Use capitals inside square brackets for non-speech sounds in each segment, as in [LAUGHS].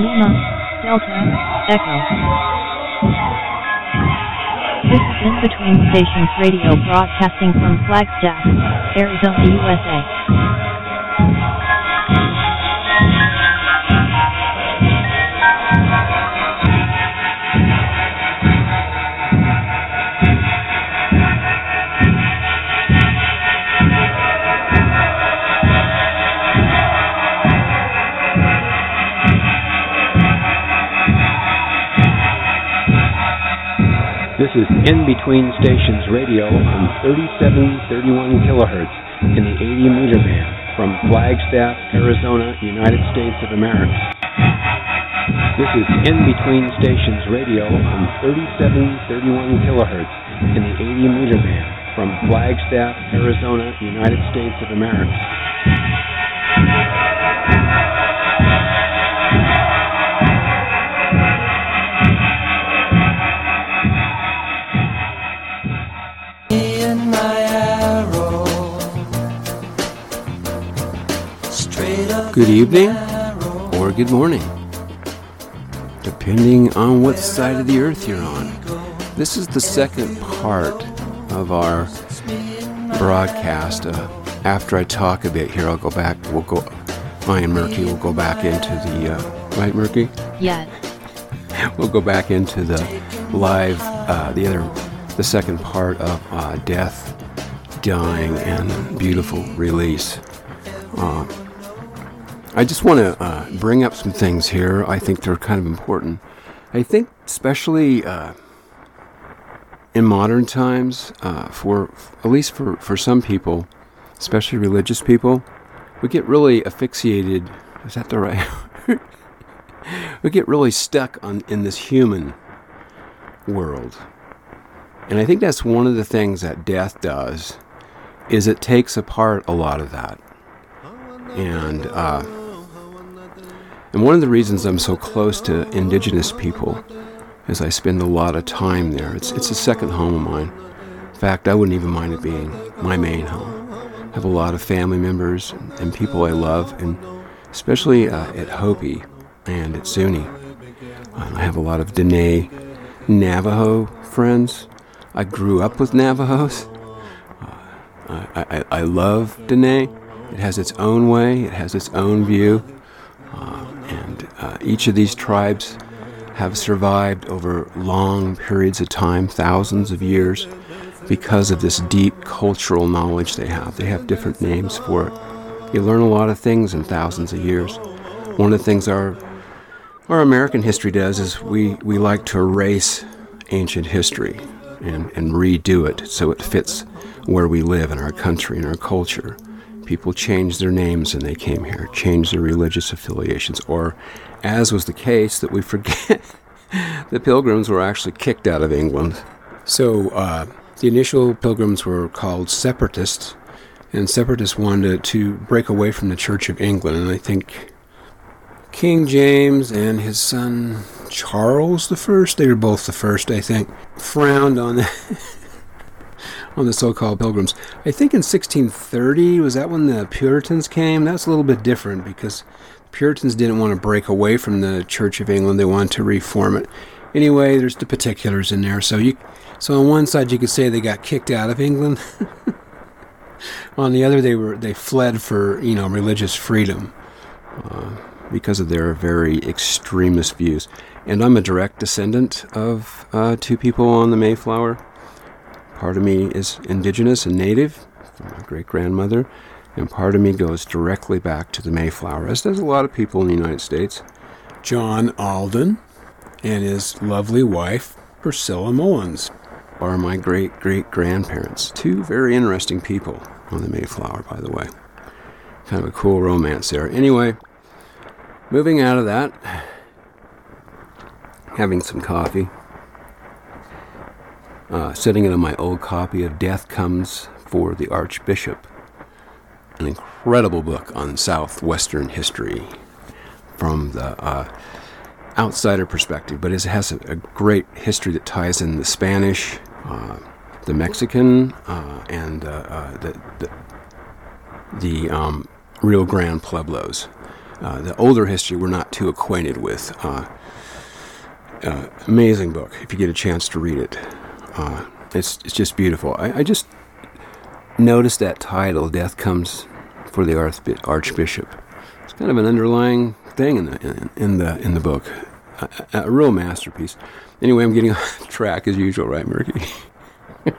Lima, Delta, Echo. This is In Between Stations Radio broadcasting from Flagstaff, Arizona, USA. Is In Between Stations Radio on 3731 kilohertz in the 80 meter band from Flagstaff, Arizona, United States of America. This is In Between Stations Radio on 3731 kilohertz in the 80 meter band from Flagstaff, Arizona, United States of America. Good evening or good morning, depending on what side of the earth you're on. This is the second part of our broadcast. Uh, after I talk a bit here, I'll go back. We'll go. I and Merki will go back into the uh, right, Merki. Yeah. We'll go back into the live, uh, the other, the second part of uh, death, dying, and beautiful release. Uh, I just want to uh, bring up some things here. I think they're kind of important. I think, especially uh, in modern times, uh, for at least for, for some people, especially religious people, we get really asphyxiated. Is that the right? [LAUGHS] we get really stuck on in this human world, and I think that's one of the things that death does. Is it takes apart a lot of that, and. Uh, and one of the reasons I'm so close to indigenous people is I spend a lot of time there. It's, it's a second home of mine. In fact, I wouldn't even mind it being my main home. I have a lot of family members and, people I love, and especially uh, at Hopi and at Zuni. Uh, I have a lot of Dene Navajo friends. I grew up with Navajos. Uh, I, I, I love Dene. It has its own way, it has its own view. And each of these tribes have survived over long periods of time, thousands of years, because of this deep cultural knowledge they have. They have different names for it. You learn a lot of things in thousands of years. One of the things our our American history does is we, we like to erase ancient history and, and redo it so it fits where we live in our country and our culture. People changed their names when they came here, changed their religious affiliations, or, as was the case, that we forget [LAUGHS] the pilgrims were actually kicked out of England. So, uh, the initial pilgrims were called separatists, and separatists wanted to break away from the Church of England, and I think King James and his son Charles the First, they were both the first, I think, frowned on the [LAUGHS] on the so-called pilgrims. I think in 1630 was that when the Puritans came. That's a little bit different because Puritans didn't want to break away from the Church of England; they wanted to reform it. Anyway, there's the particulars in there. So you, so on one side you could say they got kicked out of England. [LAUGHS] on the other, they were they fled for you know religious freedom. Uh, because of their very extremist views. And I'm a direct descendant of uh, two people on the Mayflower. Part of me is indigenous and native my great grandmother, and part of me goes directly back to the Mayflower, as does a lot of people in the United States. John Alden and his lovely wife, Priscilla Mullins, are my great great grandparents. Two very interesting people on the Mayflower, by the way. Kind of a cool romance there. Anyway, moving out of that, having some coffee, uh, sitting in on my old copy of Death Comes for the Archbishop, an incredible book on Southwestern history from the uh, outsider perspective, but it has a, a, great history that ties in the Spanish, uh, the Mexican, uh, and uh, uh, the, the, the um, Rio Grande Pueblos. uh, the older history we're not too acquainted with. Amazing book if you get a chance to read it. It's it's just beautiful. I, I, just noticed that title, "Death Comes for the Archbishop." It's kind of an underlying thing in the in, in the in the book. A, a, real masterpiece. Anyway, I'm getting [LAUGHS] off track as usual, right, Merki?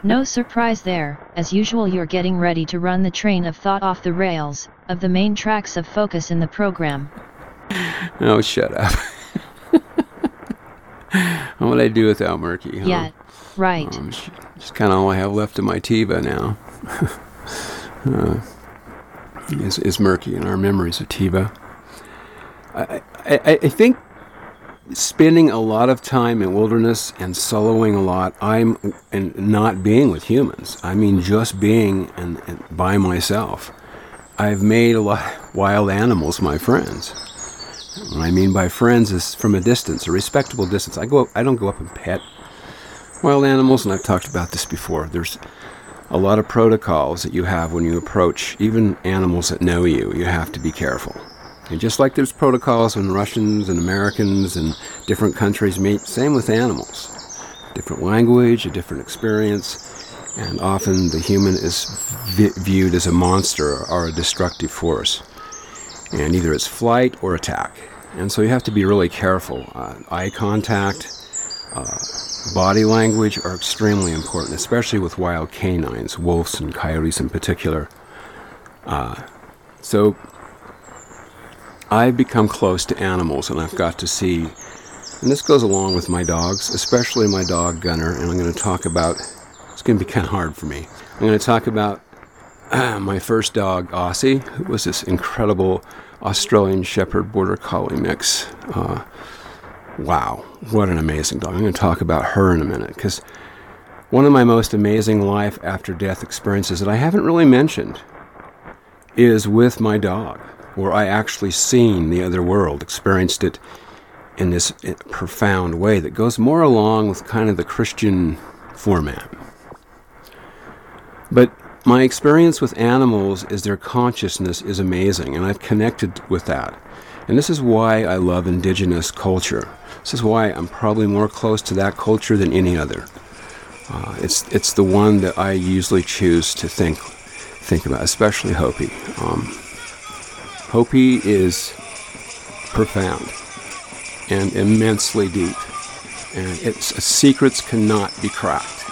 no surprise there. As usual, you're getting ready to run the train of thought off the rails of the main tracks of focus in the program. Oh, shut up. [LAUGHS] what would I do without Merki? Huh? Yeah, right. Um, just kind of all I have left of my Tiva now. [LAUGHS] uh, is, is Merki in our memories of Tiva. I, I, I think spending a lot of time in wilderness and soloing a lot i'm and not being with humans i mean just being and, and, by myself i've made a lot of wild animals my friends what I mean by friends is from a distance, a respectable distance. I go, I don't go up and pet wild animals, and I've talked about this before. There's a lot of protocols that you have when you approach even animals that know you. You have to be careful. And just like there's protocols when Russians and Americans and different countries meet, same with animals. Different language, a different experience, and often the human is vi- viewed as a monster or a destructive force. And either it's flight or attack. And so you have to be really careful. Uh, eye contact, uh, body language are extremely important, especially with wild canines, wolves and coyotes in particular. Uh, so I've become close to animals and I've got to see, and this goes along with my dogs, especially my dog Gunner, and I'm going to talk about, it's going to be kind of hard for me. I'm going to talk about [CLEARS THROAT] my first dog, Aussie, who was this incredible Australian Shepherd Border Collie mix. Uh, wow, what an amazing dog. I'm going to talk about her in a minute because one of my most amazing life after death experiences that I haven't really mentioned is with my dog, where I actually seen the other world, experienced it in this eh, profound way that goes more along with kind of the Christian format. But my experience with animals is their consciousness is amazing, and I've connected with that. And this is why I love indigenous culture. This is why I'm probably more close to that culture than any other. Uh, it's it's the one that I usually choose to think think about, especially Hopi. Um, Hopi is profound and immensely deep, and its secrets cannot be cracked.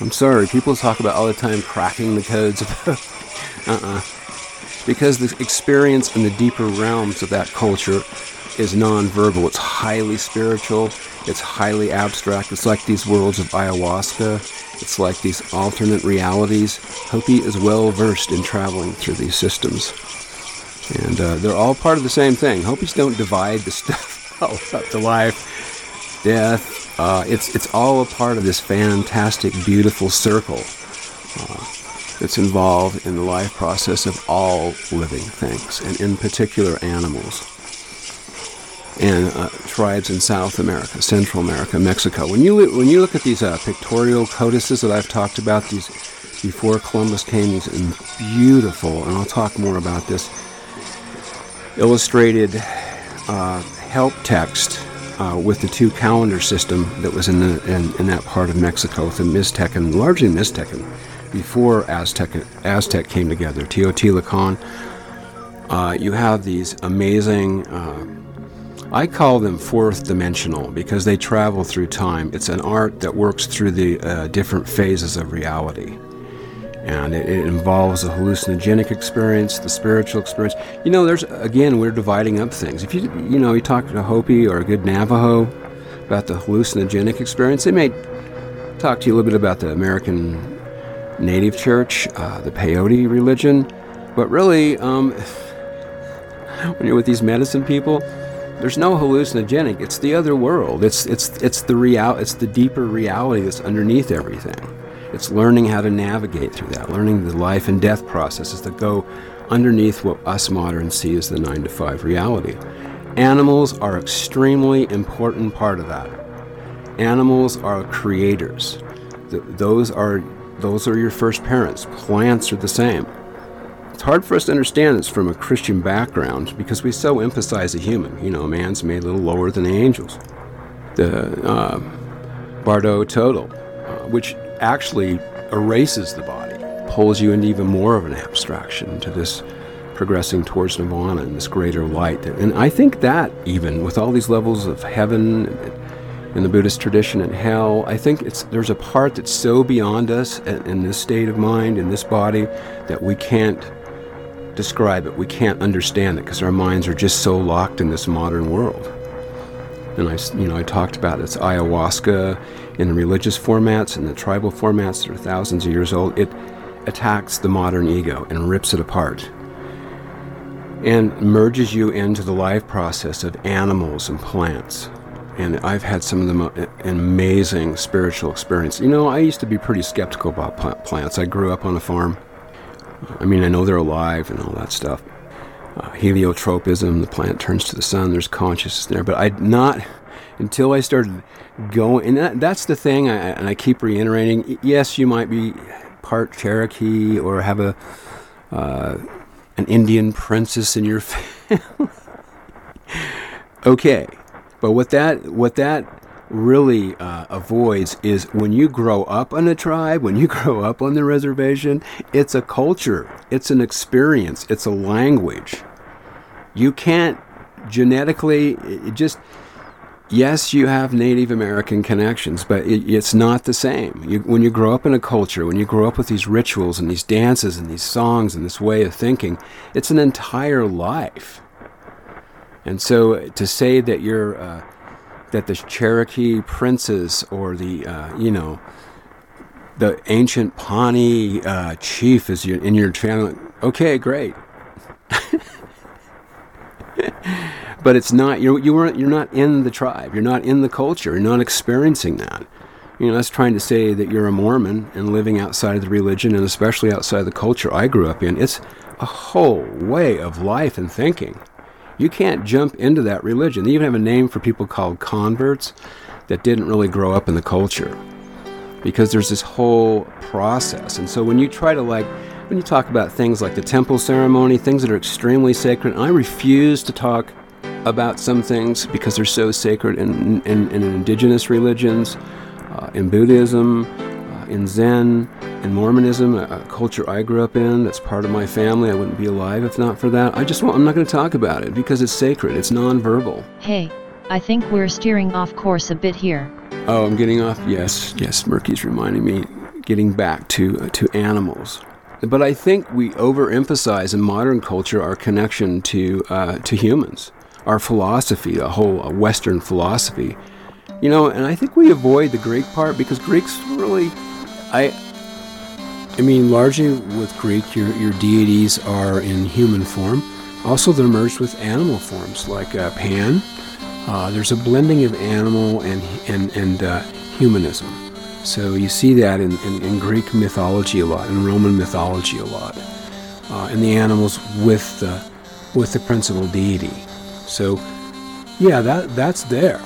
I'm sorry, people talk about all the time cracking the codes. [LAUGHS] uh-uh. Because the experience in the deeper realms of that culture is nonverbal. It's highly spiritual. It's highly abstract. It's like these worlds of ayahuasca. It's like these alternate realities. Hopi is well versed in traveling through these systems. And uh, they're all part of the same thing. Hopis don't divide the [LAUGHS] stuff all up to life, death, uh, it's it's all a part of this fantastic, beautiful circle uh, that's involved in the life process of all living things, and in particular animals and uh, tribes in South America, Central America, Mexico. When you when you look at these uh, pictorial codices that I've talked about, these before Columbus came, these beautiful, and I'll talk more about this illustrated uh, help text uh, with the two calendar system that was in, the, in, in, that part of Mexico, the Mixtecan, largely Mixtecan, before Aztec, Aztec came together, Teotihuacan. Uh, you have these amazing, uh, I call them fourth dimensional because they travel through time. It's an art that works through the uh, different phases of reality and it, it, involves a hallucinogenic experience, the spiritual experience. You know, there's again we're dividing up things. If you you know you talk to a Hopi or a good Navajo about the hallucinogenic experience, they may talk to you a little bit about the American Native Church, uh, the peyote religion, but really, um, [LAUGHS] when you're with these medicine people. There's no hallucinogenic. It's the other world. It's it's it's the real. It's the deeper reality that's underneath everything. It's learning how to navigate through that, learning the life and death processes that go underneath what us moderns see as the 9 to 5 reality. Animals are extremely important part of that. Animals are creators. those are those are your first parents. Plants are the same. It's hard for us to understand this from a Christian background because we so emphasize the human. You know, man's made a little lower than the angels. The uh, Bardo Thodol, uh, which actually erases the body, pulls you into even more of an abstraction to this progressing towards nirvana and this greater light. And I think that, even with all these levels of heaven in the Buddhist tradition and hell, I think it's there's a part that's so beyond us in this state of mind, in this body, that we can't describe it. We can't understand it because our minds are just so locked in this modern world. And I, you know, I talked about it's ayahuasca in the religious formats and the tribal formats that are thousands of years old. It attacks the modern ego and rips it apart and merges you into the life process of animals and plants. And I've had some of the most amazing spiritual experiences. You know, I used to be pretty skeptical about plants. I grew up on a farm. I mean, I know they're alive and all that stuff. Uh, heliotropism, the plant turns to the sun, there's consciousness there. But I not until I started going, and that, that's the thing, I, and I keep reiterating yes, you might be part Cherokee or have a. Uh, an Indian princess in your [LAUGHS] family. okay, but what that what that really uh, avoids is when you grow up on a tribe, when you [LAUGHS] grow up on the reservation, it's a culture, it's an experience, it's a language. You can't genetically, just yes, you have Native American connections, but it, it's not the same. You, when you grow up in a culture, when you grow up with these rituals and these dances and these songs and this way of thinking, it's an entire life. And so to say that you're uh, that the Cherokee princes or the uh, you know the ancient Pawnee uh, chief is in your family, okay, great. [LAUGHS] but it's not you're you weren't you're not in the tribe. You're not in the culture. You're not experiencing that. You know that's trying to say that you're a mormon and living outside of the religion and especially outside of the culture i grew up in. It's a whole way of life and thinking you can't jump into that religion. They even have a name for people called converts that didn't really grow up in the culture because there's this whole process. And so when you try to like when you talk about things like the temple ceremony things that are extremely sacred i refuse to talk about some things because they're so sacred in, in, in indigenous religions, uh, in Buddhism, in Zen, in Mormonism, a, a, culture I grew up in that's part of my family. I wouldn't be alive if not for that. I just want, I'm not going to talk about it because it's sacred, it's nonverbal. Hey, I think we're steering off course a bit here. Oh, I'm getting off? Yes, yes, Merki's reminding me, getting back to, uh, to animals. But I think we overemphasize in modern culture our connection to, uh, to humans our philosophy, a whole a Western philosophy. You know, and I think we avoid the Greek part because Greeks really, I, I mean, largely with Greek, your your deities are in human form. Also, they're merged with animal forms like uh, Pan. Uh, there's a blending of animal and and and uh, humanism. So you see that in, in, in, Greek mythology a lot, in Roman mythology a lot, uh, and the animals with the with the principal deity. So, yeah, that that's there.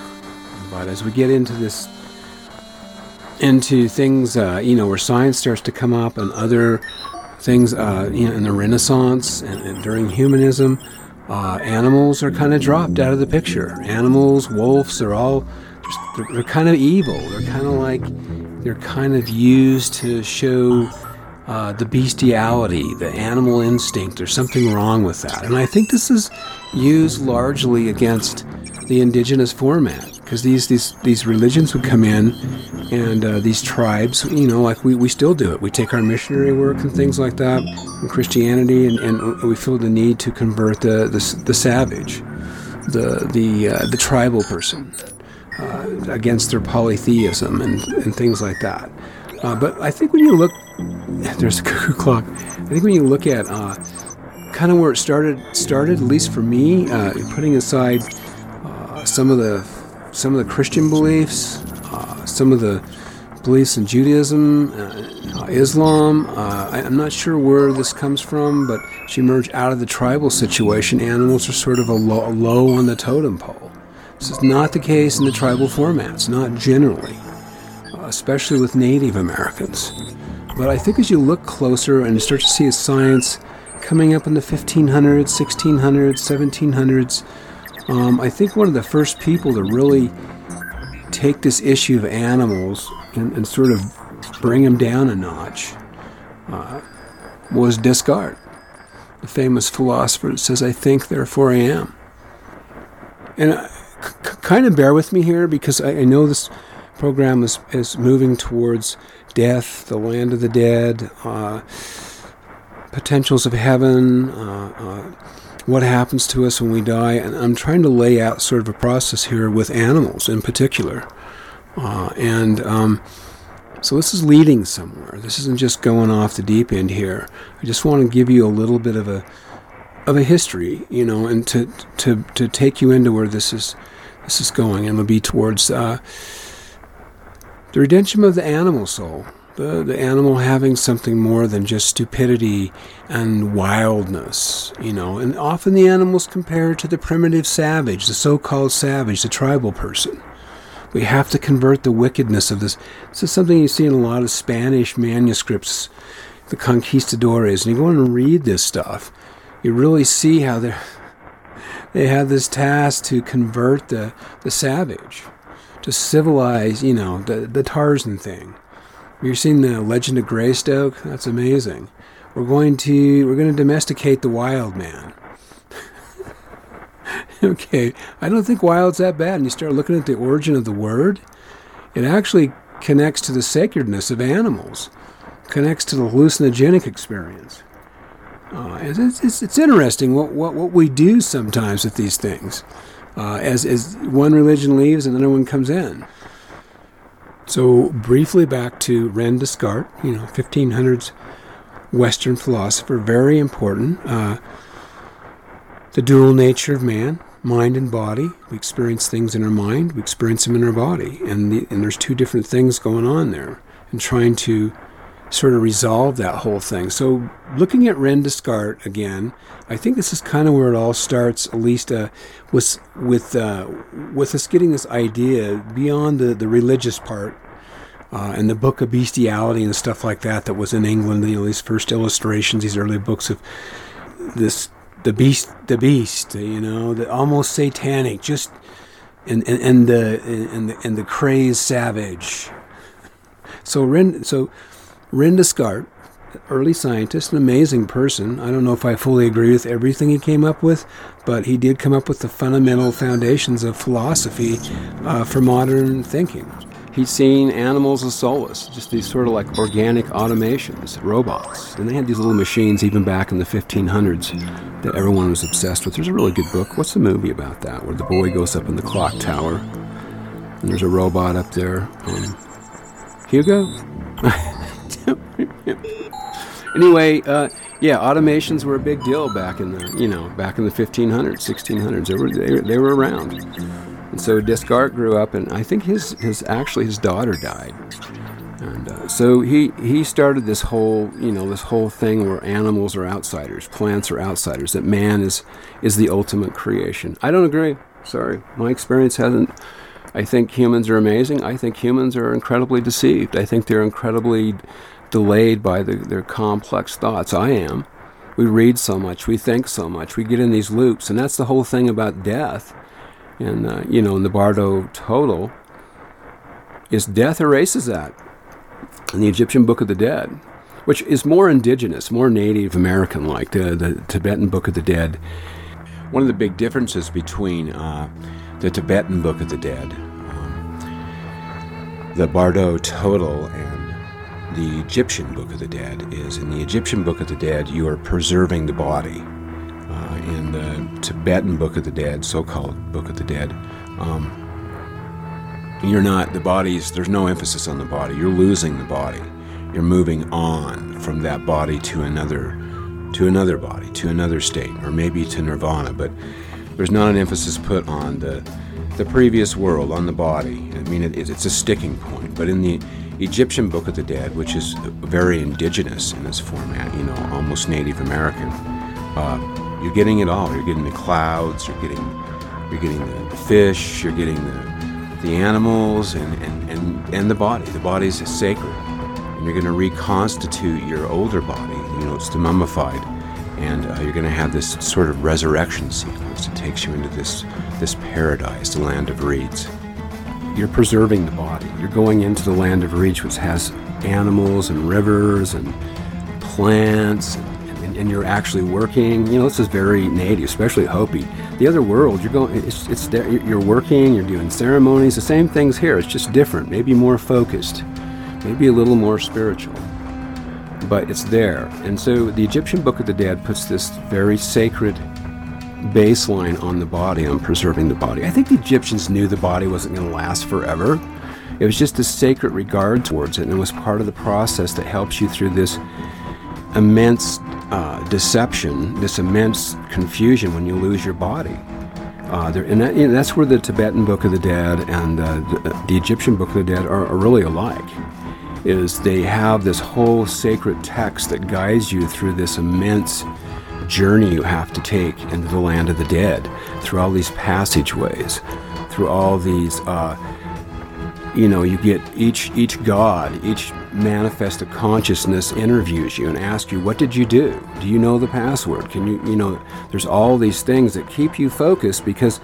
But as we get into this, into things, uh, you know, where science starts to come up and other things, uh, you know, in the Renaissance and, and during humanism, uh, animals are kind of dropped out of the picture. Animals, wolves, they're all they're, they're kind of evil. They're kind of like they're kind of used to show uh, the bestiality, the animal instinct. There's something wrong with that. And I think this is used largely against the indigenous format because these, these, these religions would come in and uh, these tribes, you know, like we, we still do it. We take our missionary work and things like that in Christianity and, and we feel the need to convert the, the, the savage, the, the, uh, the tribal person. Uh, against their polytheism and, and things like that. Uh, but I think when you look [LAUGHS] there's a cuckoo clock. I think when you look at uh, kind of where it started, started at least for me, uh, putting aside some of the some of the Christian beliefs, uh, some of the beliefs in Judaism, uh, Islam. Uh, I, am not sure where this comes from, but she emerged out of the tribal situation. Animals are sort of a low, low on the totem pole. This is not the case in the tribal formats, not generally, especially with Native Americans. But I think as you look closer and you start to see a science coming up in the 1500s, 1600s, 1700s. Um, I think one of the first people to really take this issue of animals and, and sort of bring them down a notch uh, was Descartes, the famous philosopher that says, I think, therefore I am. And uh, c- kind of bear with me here because I, I know this program is, is moving towards death, the land of the dead, uh, potentials of heaven, uh, uh, what happens to us when we die. And I'm trying to lay out sort of a process here with animals in particular. Uh, and um, so this is leading somewhere. This isn't just going off the deep end here. I just want to give you a little bit of a of a history, you know, and to to to take you into where this is this is going, and it'll be towards uh, the redemption of the animal soul. The, the animal having something more than just stupidity and wildness, you know. And often the animal's compared to the primitive savage, the so called savage, the tribal person. We have to convert the wickedness of this. This is something you see in a lot of Spanish manuscripts, the conquistadores, and you go and read this stuff. You really see how they're, [LAUGHS] they have this task to convert the, the savage, to civilize, you know, the, the Tarzan thing. You're seeing the Legend of Greystoke. That's amazing. We're going to we're going to domesticate the wild man. [LAUGHS] okay, I don't think wild's that bad. And you start looking at the origin of the word, it actually connects to the sacredness of animals, connects to the hallucinogenic experience. Uh, it's, it's, it's, interesting what, what, what we do sometimes with these things. Uh, as, as one religion leaves and another one comes in. So, briefly back to Rene Descartes, you know, 1500s Western philosopher, very important. Uh, the dual nature of man, mind and body. We experience things in our mind, we experience them in our body. And, the, and there's two different things going on there. And trying to sort of resolve that whole thing. So, looking at Ren Descartes again, I think this is kind of where it all starts. At least uh, with with uh, with us getting this idea beyond the the religious part. Uh, and the book of bestiality and stuff like that that was in England, you know, these first illustrations, these early books of this the beast, the beast, you know, the almost satanic, just and and, and the and the and the crazed savage. So Ren, so Rene Descartes, early scientist, an amazing person. I don't know if I fully agree with everything he came up with, but he did come up with the fundamental foundations of philosophy uh, for modern thinking. He'd seen animals as soulless, just these sort of like organic automations, robots. And they had these little machines even back in the 1500s that everyone was obsessed with. There's a really good book. What's the movie about that? Where the boy goes up in the clock tower and there's a robot up there. Um, Hugo? [LAUGHS] [LAUGHS] anyway, uh, yeah, automations were a big deal back in the you know back in the 1500s, 1600s. They were they, they were around, and so Descartes grew up, and I think his his actually his daughter died, and uh, so he he started this whole you know this whole thing where animals are outsiders, plants are outsiders, that man is is the ultimate creation. I don't agree. Sorry, my experience hasn't. I think humans are amazing. I think humans are incredibly deceived. I think they're incredibly delayed by the, their complex thoughts. I am. We read so much, we think so much, we get in these loops, and that's the whole thing about death. And uh, you know, in the Bardo Thodol, is death erases that. In the Egyptian Book of the Dead, which is more indigenous, more Native American like, the, the Tibetan Book of the Dead. One of the big differences between uh, the Tibetan Book of the Dead, um, the Bardo Thodol, and the Egyptian Book of the Dead is in the Egyptian Book of the Dead, you are preserving the body. Uh, in the Tibetan Book of the Dead, so called Book of the Dead, um, you're not, the body's, there's no emphasis on the body. You're losing the body. You're moving on from that body to another, to another body, to another state, or maybe to nirvana, but there's not an emphasis put on the, the previous world, on the body. I mean, it, it's a sticking point, but in the Egyptian Book of the Dead, which is very indigenous in its format, you know, almost Native American. Uh, you're getting it all. You're getting the clouds. You're getting, you're getting the, fish. You're getting the the animals and, and, and, and the body. The body is sacred, and you're going to reconstitute your older body. You know, it's the mummified, and uh, you're going to have this sort of resurrection sequence that takes you into this this paradise, the land of reeds. You're preserving the body. You're going into the land of reeds, which has animals and rivers and plants, and, and you're actually working. You know, this is very native, especially Hopi. The other world, you're going. It's it's there. You're working. You're doing ceremonies. The same things here. It's just different. Maybe more focused. Maybe a little more spiritual but it's there. And so the Egyptian Book of the Dead puts this very sacred baseline on the body, on preserving the body. I think the Egyptians knew the body wasn't going to last forever. It was just a sacred regard towards it, and it was part of the process that helps you through this immense uh, deception, this immense confusion when you lose your body. Uh, there, and, that, you know, that's where the Tibetan Book of the Dead and uh, the, the, Egyptian Book of the Dead are, are really alike is they have this whole sacred text that guides you through this immense journey you have to take into the land of the dead, through all these passageways, through all these. Uh, you know, you get each each god, each manifest of consciousness interviews you and asks you, "What did you do? Do you know the password? Can you, you know?" There's all these things that keep you focused because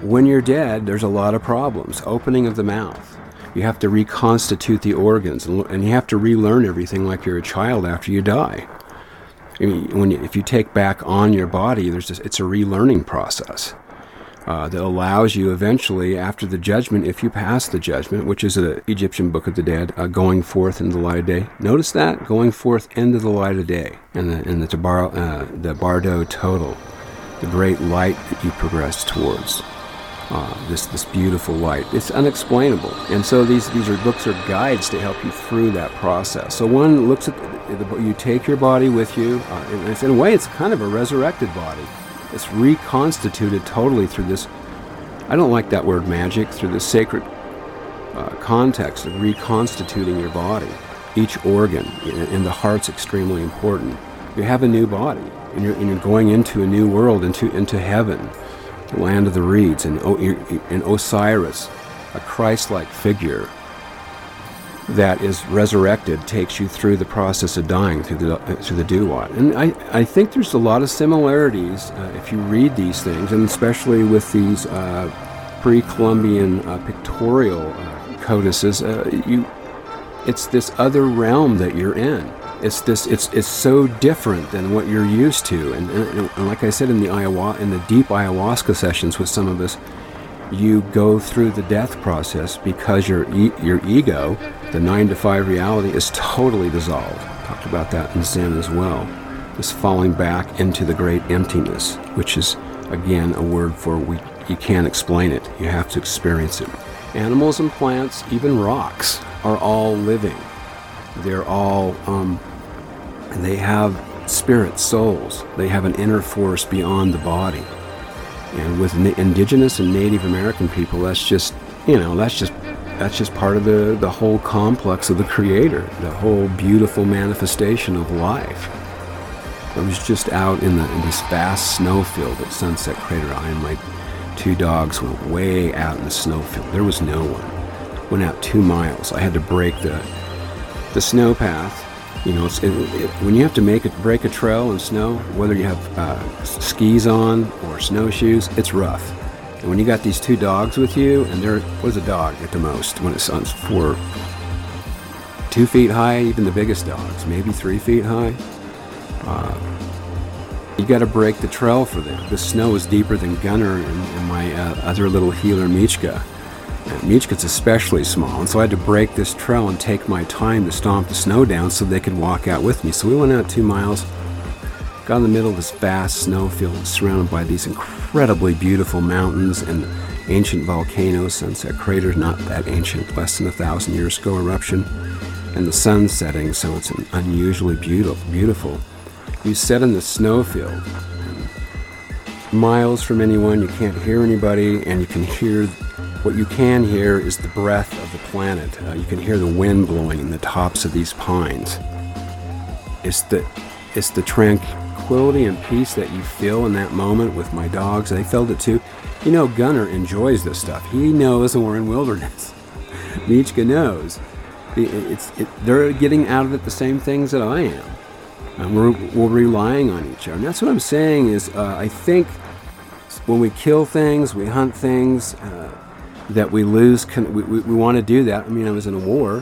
when you're dead, there's a lot of problems. Opening of the mouth, you have to reconstitute the organs and, and you have to relearn everything like you're a child after you die. I mean, when you, if you take back on your body, there's it's a relearning process uh, that allows you eventually, after the judgment, if you pass the judgment, which is the Egyptian Book of the Dead, uh, going forth in the light of day. Notice that going forth into the light of day, and the in the Tabar, uh, the Bardo Thodol, the great light that you progress towards uh, this this beautiful light. It's unexplainable, and so these these are books are guides to help you through that process. So one looks at the, the you take your body with you, uh, in a way, it's kind of a resurrected body. It's reconstituted totally through this. I don't like that word magic through the sacred uh, context of reconstituting your body, each organ, and the heart's extremely important. You have a new body, and you're, and you're going into a new world, into into heaven the land of the reeds, and, and Osiris, a Christ like figure that is resurrected, takes you through the process of dying through the, through the Duat. And I, I think there's a lot of similarities uh, if you read these things, and especially with these uh, pre Columbian uh, pictorial uh, codices. Uh, you, it's this other realm that you're in it's this it's it's so different than what you're used to. And, and, and like i said in the ayahuasca in the deep ayahuasca sessions with some of us you go through the death process because your e- your ego the 9 to 5 reality is totally dissolved. Talked about that in zen as well. This falling back into the great emptiness which is again a word for we you can't explain it. You have to experience it. Animals and plants even rocks are all living. They're all um, they have spirit, souls. They have an inner force beyond the body. And with indigenous and Native American people, that's just, you know, that's just that's just part of the, the whole complex of the creator, the whole beautiful manifestation of life. I was just out in, the, in this vast snowfield at Sunset Crater. I and my two dogs went way out in the snowfield. There was no one. Went out two miles. I had to break the the snow path you know, it, it, when you have to make it break a trail in snow, whether you have uh, skis on or snowshoes, it's rough. And when you got these two dogs with you, and they're a dog at the most when it's on four, two feet high, even the biggest dogs, maybe three feet high. Uh, you got to break the trail for them. The snow is deeper than Gunner and, and my uh, other little heeler Michka. Michka's especially small, and so I had to break this trail and take my time to stomp the snow down so they could walk out with me. So we went out two miles, got in the middle of this vast snowfield surrounded by these incredibly beautiful mountains and ancient volcanoes, sunset craters, not that ancient, less than a thousand years ago eruption, and the sun setting, so it's unusually beautiful. beautiful. You sit in the snowfield, miles from anyone, you can't hear anybody, and you can hear what you can hear is the breath of the planet. Uh, you can hear the wind blowing in the tops of these pines. It's the, it's the tranquility and peace that you feel in that moment with my dogs. They felt it too. You know, Gunner enjoys this stuff. He knows we're in wilderness. [LAUGHS] Michka knows. It's, it, they're getting out of it the same things that I am. And we're, we're relying on each other. And that's what I'm saying is uh, I think when we kill things, we hunt things, uh, that we lose, con- we, we, we want to do that. I mean, I was in a war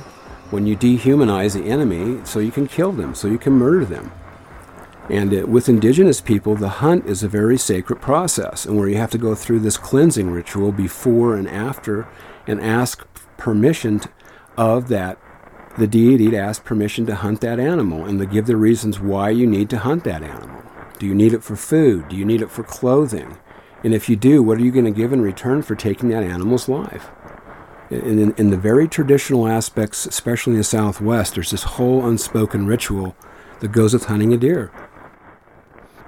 when you dehumanize the enemy so you can kill them, so you can murder them. And uh, with indigenous people, the hunt is a very sacred process, and where you have to go through this cleansing ritual before and after and ask permission to, of that the deity to ask permission to hunt that animal and to give the reasons why you need to hunt that animal. Do you need it for food? Do you need it for clothing? And if you do, what are you going to give in return for taking that animal's life? In, in, the very traditional aspects, especially in the Southwest, there's this whole unspoken ritual that goes with hunting a deer.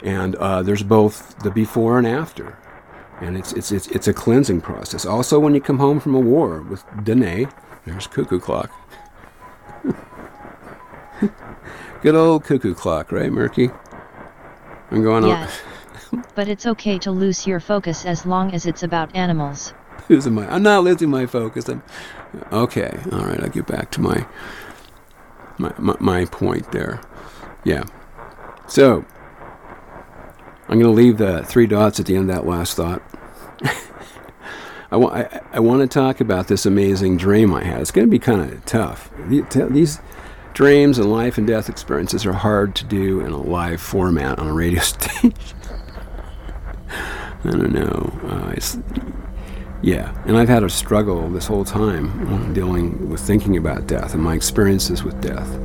And uh, there's both the before and after. And it's, it's, it's, it's a cleansing process. Also, when you come home from a war with Danae, there's cuckoo clock. [LAUGHS] Good old cuckoo clock, right, Merki? I'm going on. But it's okay to lose your focus as long as it's about animals. [LAUGHS] Losing my, I'm not losing my focus. I'm okay. All right, I'll get back to my my my, my point there. Yeah. So I'm going to leave the three dots at the end of that last thought. [LAUGHS] I, want, I, I want to talk about this amazing dream I had. It's going to be kind of tough. These dreams and life and death experiences are hard to do in a live format on a radio [LAUGHS] station. I don't know. Uh, it's, yeah, and I've had a struggle this whole time dealing with thinking about death and my experiences with death.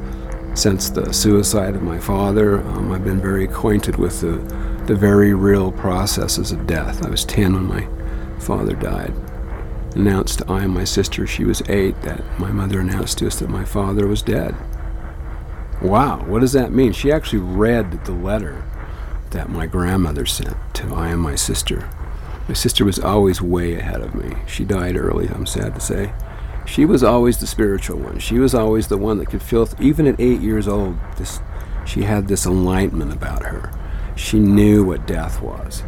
Since the suicide of my father, um, I've been very acquainted with the, the very real processes of death. I was 10 when my father died. Announced to I and my sister, she was eight, that my mother announced to us that my father was dead. Wow, what does that mean? She actually read the letter that my grandmother sent to I and my sister. My sister was always way ahead of me. She died early, I'm sad to say. She was always the spiritual one. She was always the one that could feel, even at eight years old, this, she had this enlightenment about her. She knew what death was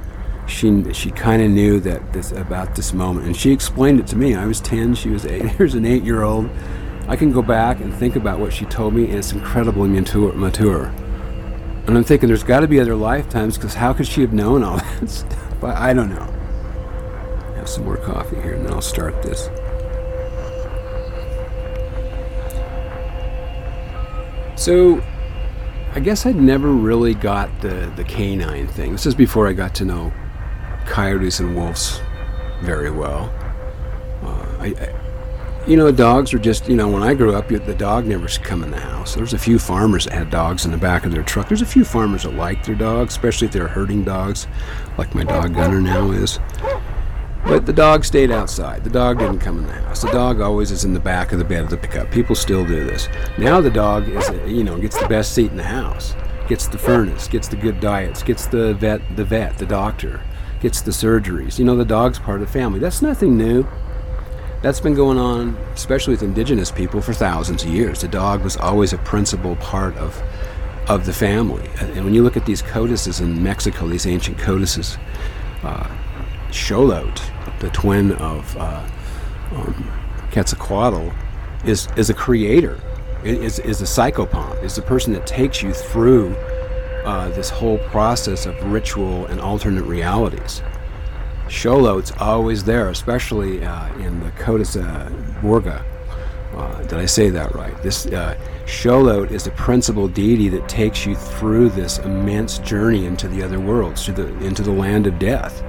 she she kind of knew that this about this moment, and she explained it to me. I was ten, she was eight. [LAUGHS] Here's an eight-year-old. I can go back and think about what she told me, and it's incredibly mature. mature. And I'm thinking, there's got to be other lifetimes, because how could she have known all [LAUGHS] that stuff? But I don't know. Have some more coffee here, and then I'll start this. So, I guess I'd never really got the, the canine thing. This is before I got to know coyotes and wolves very well. Uh, I, you know, dogs are just, you know, when I grew up, the dog never come in the house. There's a few farmers that had dogs in the back of their truck. There's a few farmers that like their dogs, especially if they're herding dogs, like my dog Gunner now is. But the dog stayed outside. The dog didn't come in the house. The dog always is in the back of the bed of the pickup. People still do this. Now the dog is, uh, you know, gets the best seat in the house, gets the furnace, gets the good diets, gets the vet, the vet, the doctor gets the surgeries. You know, the dog's part of the family. That's nothing new. That's been going on, especially with indigenous people, for thousands of years. The dog was always a principal part of of the family. And when you look at these codices in Mexico, these ancient codices, uh, Xolotl, the twin of uh, um, Quetzalcoatl, is is a creator, is is a psychopomp, is the person that takes you through uh, this whole process of ritual and alternate realities. Xolotl's always there, especially uh, in the Codex uh, Borgia. Uh, did I say that right? This uh, Xolotl is the principal deity that takes you through this immense journey into the other worlds, to the, into the land of death.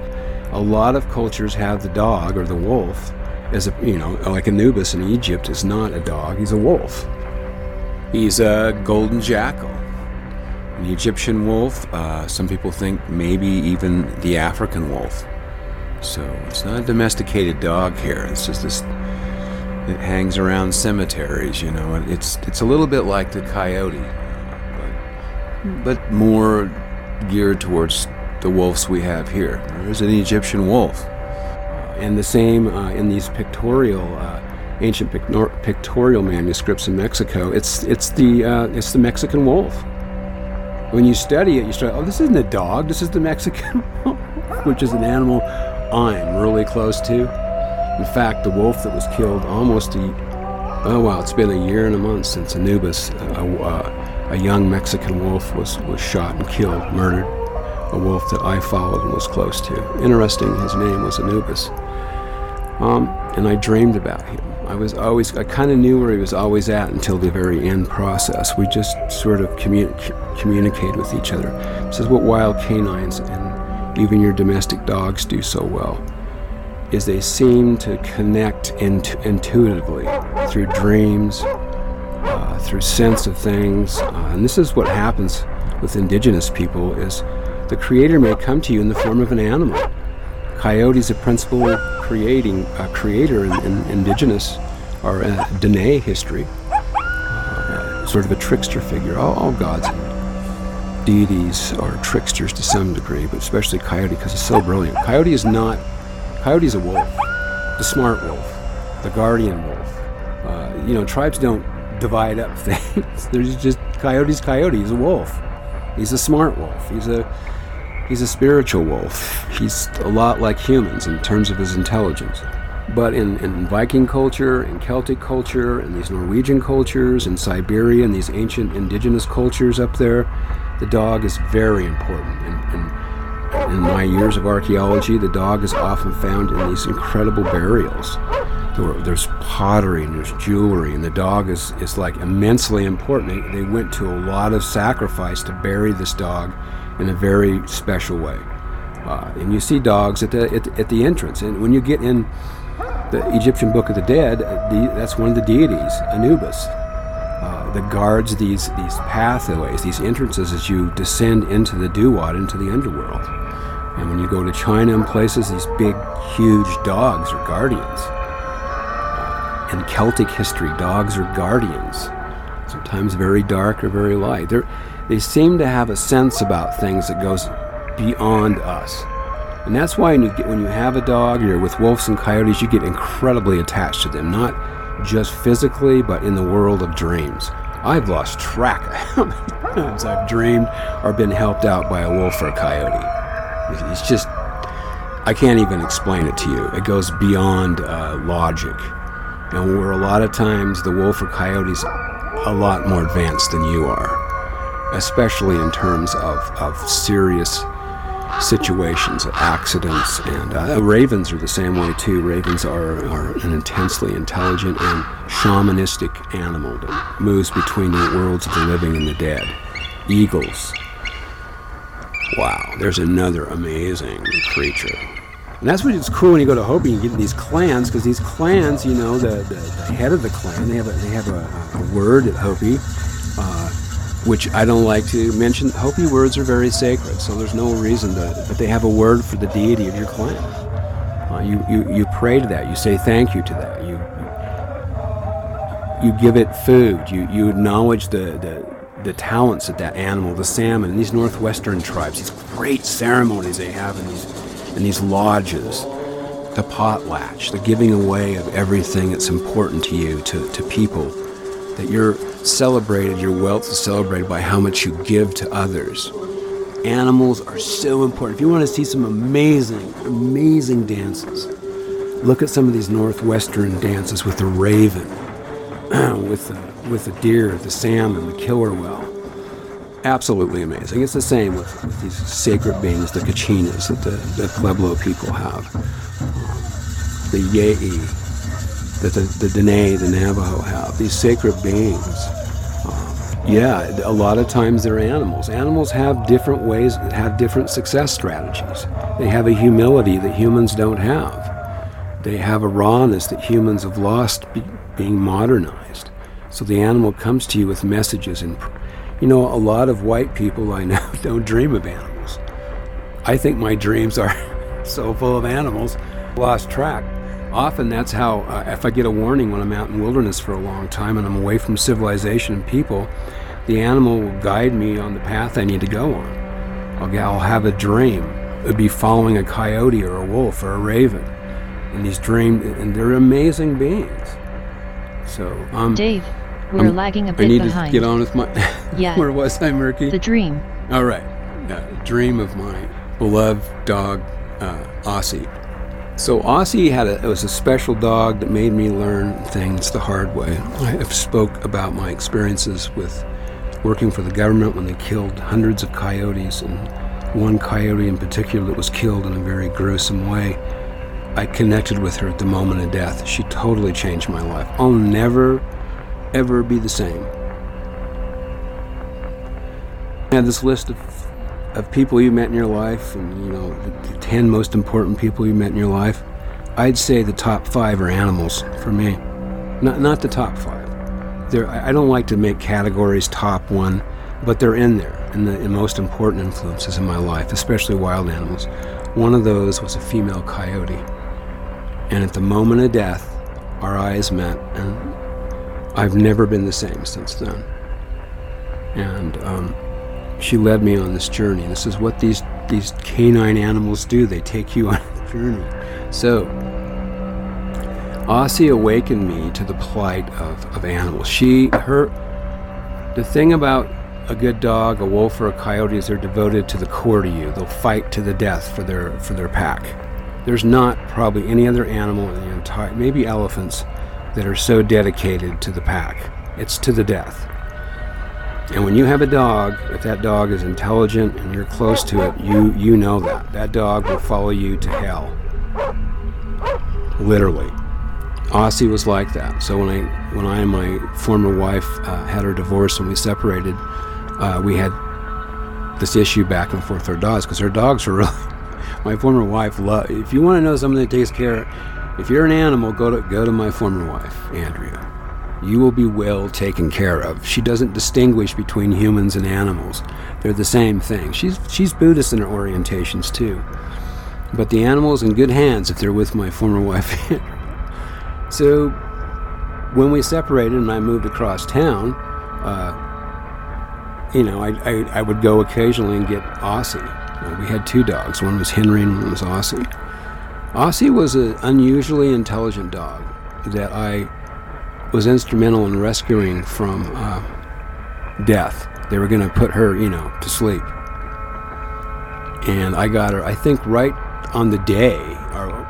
A lot of cultures have the dog or the wolf as a, you know, like Anubis in Egypt is not a dog, he's a wolf. He's a golden jackal the Egyptian wolf, uh, some people think maybe even the African wolf. So it's not a domesticated dog here. It's just this. It hangs around cemeteries, you know. It's it's a little bit like the coyote, but but more geared towards the wolves we have here. There's an Egyptian wolf, uh, and the same uh, in these pictorial. Uh, ancient pictorial manuscripts in Mexico. It's it's the uh, it's the Mexican wolf when you study it, you start, oh, this isn't a dog, this is the Mexican, [LAUGHS] wolf, which is an animal I'm really close to. In fact, the wolf that was killed almost a, oh wow, it's been a year and a month since Anubis uh, uh, a young Mexican wolf was, was shot and killed, murdered. A wolf that I followed and was close to. Interesting, his name was Anubis. Um, and I dreamed about him. I was always, I kind of knew where he was always at until the very end process. We just sort of communi- communicate with each other. This is what wild canines and even your domestic dogs do so well is they seem to connect int- intuitively through dreams, uh, through sense of things. Uh, and this is what happens with indigenous people is the creator may come to you in the form of an animal. Coyote is a principal creating uh, creator in, in, indigenous or uh, Dene history, uh, sort of a trickster figure. All, all gods deities are tricksters to some degree, but especially Coyote because he's so brilliant. Coyote is not Coyote's a wolf, the smart wolf, the guardian wolf. Uh, you know, tribes don't divide up [LAUGHS] things. There's just Coyote's Coyote. He's a wolf. He's a smart wolf. He's a he's a spiritual wolf. He's a lot like humans in terms of his intelligence. But in, in Viking culture, in Celtic culture, in these Norwegian cultures, in Siberia, in these ancient indigenous cultures up there, the dog is very important. And, and in my years of archaeology, the dog is often found in these incredible burials. There's pottery and there's jewelry, and the dog is, is like immensely important. They, they went to a lot of sacrifice to bury this dog in a very special way. Uh, and you see dogs at the, at, at, the entrance. And when you get in the Egyptian Book of the Dead, the, that's one of the deities, Anubis, that guards these, these pathways, these entrances as you descend into the Duat, into the underworld. And when you go to China and places, these big, huge dogs are guardians. In Celtic history, dogs are guardians, sometimes very dark or very light. They're, they seem to have a sense about things that goes beyond us. And that's why when you, get, when you have a dog, you're with wolves and coyotes, you get incredibly attached to them, not just physically, but in the world of dreams. I've lost track of how many [LAUGHS] times I've dreamed or been helped out by a wolf or a coyote. It's just, I can't even explain it to you. It goes beyond uh, logic. And where a lot of times the wolf or coyote's a lot more advanced than you are, especially in terms of, of serious situations, accidents, and uh, ravens are the same way too. Ravens are, are an intensely intelligent and shamanistic animal that moves between the worlds of the living and the dead. Eagles, Wow, there's another amazing creature. And that's what's cool when you go to Hopi and get these clans, because these clans, you know, the, the, the, head of the clan, they have a, they have a, a word at Hopi, uh, which I don't like to mention. Hopi words are very sacred, so there's no reason to, but they have a word for the deity of your clan. Uh, you, you, you pray to that, you say thank you to that, you, you give it food, you, you acknowledge the, the, the talents of that animal, the salmon, these northwestern tribes, these great ceremonies they have in these, in these lodges, the potlatch, the giving away of everything that's important to you, to, to people, that you're celebrated, your wealth is celebrated by how much you give to others. Animals are so important. If you want to see some amazing, amazing dances, look at some of these northwestern dances with the raven, [CLEARS THROAT] with the with the deer, the salmon, the killer whale. Absolutely amazing. It's the same with, with these sacred beings, the kachinas that the, the Pueblo people have, um, the Yei, that the, the Dene, the Navajo have. These sacred beings. Um, yeah, a lot of times they're animals. Animals have different ways, have different success strategies. They have a humility that humans don't have. They have a rawness that humans have lost be, being modernized. So the animal comes to you with messages. And, you know, a lot of white people I know [LAUGHS] don't dream of animals. I think my dreams are [LAUGHS] so full of animals, lost track. Often that's how, uh, if I get a warning when I'm out in wilderness for a long time and I'm away from civilization and people, the animal will guide me on the path I need to go on. I'll, I'll have a dream. It would be following a coyote or a wolf or a raven. And these dreams, and they're amazing beings. So, um, Dave, we're I'm, lagging a bit I need behind. to get on with my. [LAUGHS] yeah. Where was I, Merki? The dream. All right. Uh, dream of my beloved dog, uh, Aussie. So Aussie had a it was a special dog that made me learn things the hard way. I have spoke about my experiences with working for the government when they killed hundreds of coyotes, and one coyote in particular that was killed in a very gruesome way. I connected with her at the moment of death. She totally changed my life. I'll never, ever be the same. I had this list of, of people you met in your life, and you know, the, the 10 most important people you met in your life. I'd say the top five are animals for me. Not, not the top five. I don't like to make categories top one, but they're in there, and the most important influences in my life, especially wild animals. One of those was a female coyote. And at the moment of death, our eyes met, and I've never been the same since then. And um, she led me on this journey. This is what these these canine animals do. They take you [LAUGHS] on a journey. So, Aussie awakened me to the plight of, of animals. She, her, the thing about a good dog, a wolf, or a coyote is they're devoted to the core to you. They'll fight to the death for their for their pack. There's not probably any other animal in the entire, maybe elephants, that are so dedicated to the pack. It's to the death. And when you have a dog, if that dog is intelligent and you're close to it, you you know that that dog will follow you to hell. Literally. Aussie was like that. So when I when I and my former wife uh, had our divorce and we separated, uh, we had this issue back and forth with our dogs because our dogs were [LAUGHS] really my former wife love. If you want to know something that takes care, if you're an animal, go to go to my former wife, Andrea. You will be well taken care of. She doesn't distinguish between humans and animals. They're the same thing. She's she's Buddhist in her orientations too. But the animal's in good hands if they're with my former wife. [LAUGHS] so when we separated and I moved across town, uh, you know, I, I, I would go occasionally and get Aussie. Uh, we had two dogs. One was Henry and one was Aussie. Aussie was an unusually intelligent dog that I was instrumental in rescuing from uh, death. They were going to put her, you know, to sleep. And I got her, I think, right on the day or,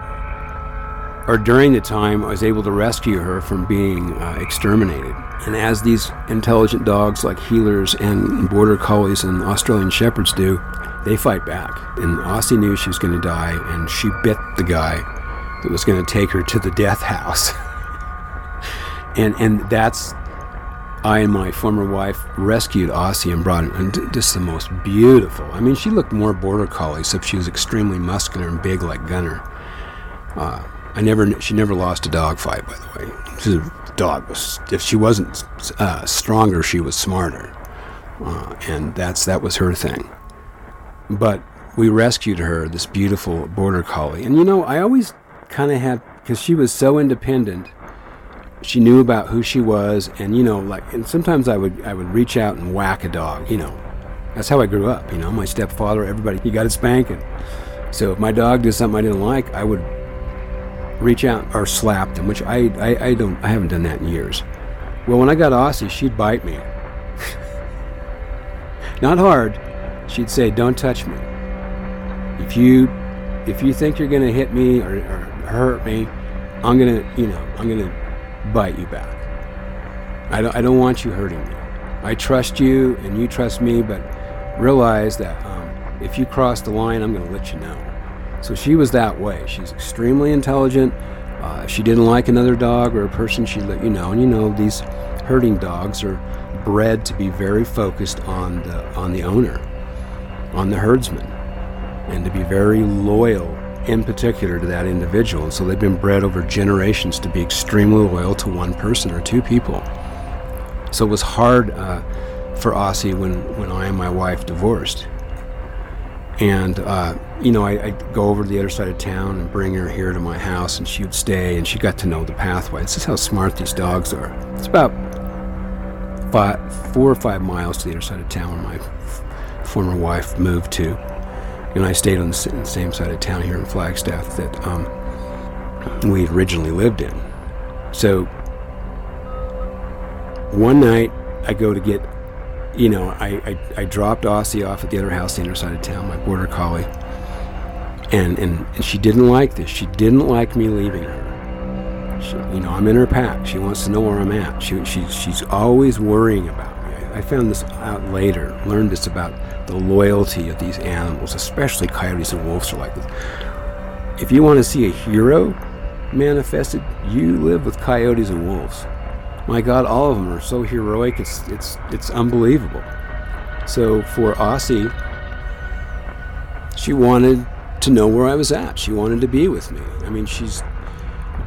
or during the time I was able to rescue her from being uh, exterminated. And as these intelligent dogs like heelers and border collies and Australian shepherds do, they fight back. And Aussie knew she was going to die, and she bit the guy that was going to take her to the death house. [LAUGHS] and and that's I and my former wife rescued Aussie and brought her, and just the most beautiful. I mean, she looked more border collie, except she was extremely muscular and big like Gunner. Uh, I never, she never lost a dog fight, by the way. The dog was, if she wasn't uh, stronger, she was smarter, uh, and that's that was her thing. But we rescued her, this beautiful border collie, and you know, I always kind of had because she was so independent she knew about who she was and you know like and sometimes i would i would reach out and whack a dog you know. That's how i grew up you know my stepfather everybody he got a spanking. So if my dog did something i didn't like i would reach out or slap them which i i, I don't i haven't done that in years. Well when i got aussie she'd bite me. [LAUGHS] Not hard. She'd say don't touch me. If you if you think you're to hit me or, or hurt me i'm to you know i'm to bite you back. I don't, I don't want you hurting me. I trust you and you trust me, but realize that um, if you cross the line, I'm going to let you know. So she was that way. She's extremely intelligent. Uh, if she didn't like another dog or a person, she'd let you know. And you know, these herding dogs are bred to be very focused on the on the owner, on the herdsman, and to be very loyal in particular to that individual. And so they've been bred over generations to be extremely loyal to one person or two people. So it was hard uh, for Aussie when, when I and my wife divorced. And, uh, you know, I, would go over to the other side of town and bring her here to my house, and she would stay, and she got to know the pathway. This is how smart these dogs are. It's about five, four or five miles to the other side of town where my former wife moved to and I stayed on the same side of town here in Flagstaff that um, we originally lived in. So one night I go to get, you know, I, I, I dropped Aussie off at the other house, the other side of town, my border collie, and, and, and she didn't like this. She didn't like me leaving her. She, you know, I'm in her pack. She wants to know where I'm at. She, she, she's always worrying about me. I found this out later, learned this about the loyalty of these animals, especially coyotes and wolves are like this. If you want to see a hero manifested, you live with coyotes and wolves. My God, all of them are so heroic, it's, it's, it's unbelievable. So for Aussie, she wanted to know where I was at. She wanted to be with me. I mean, she's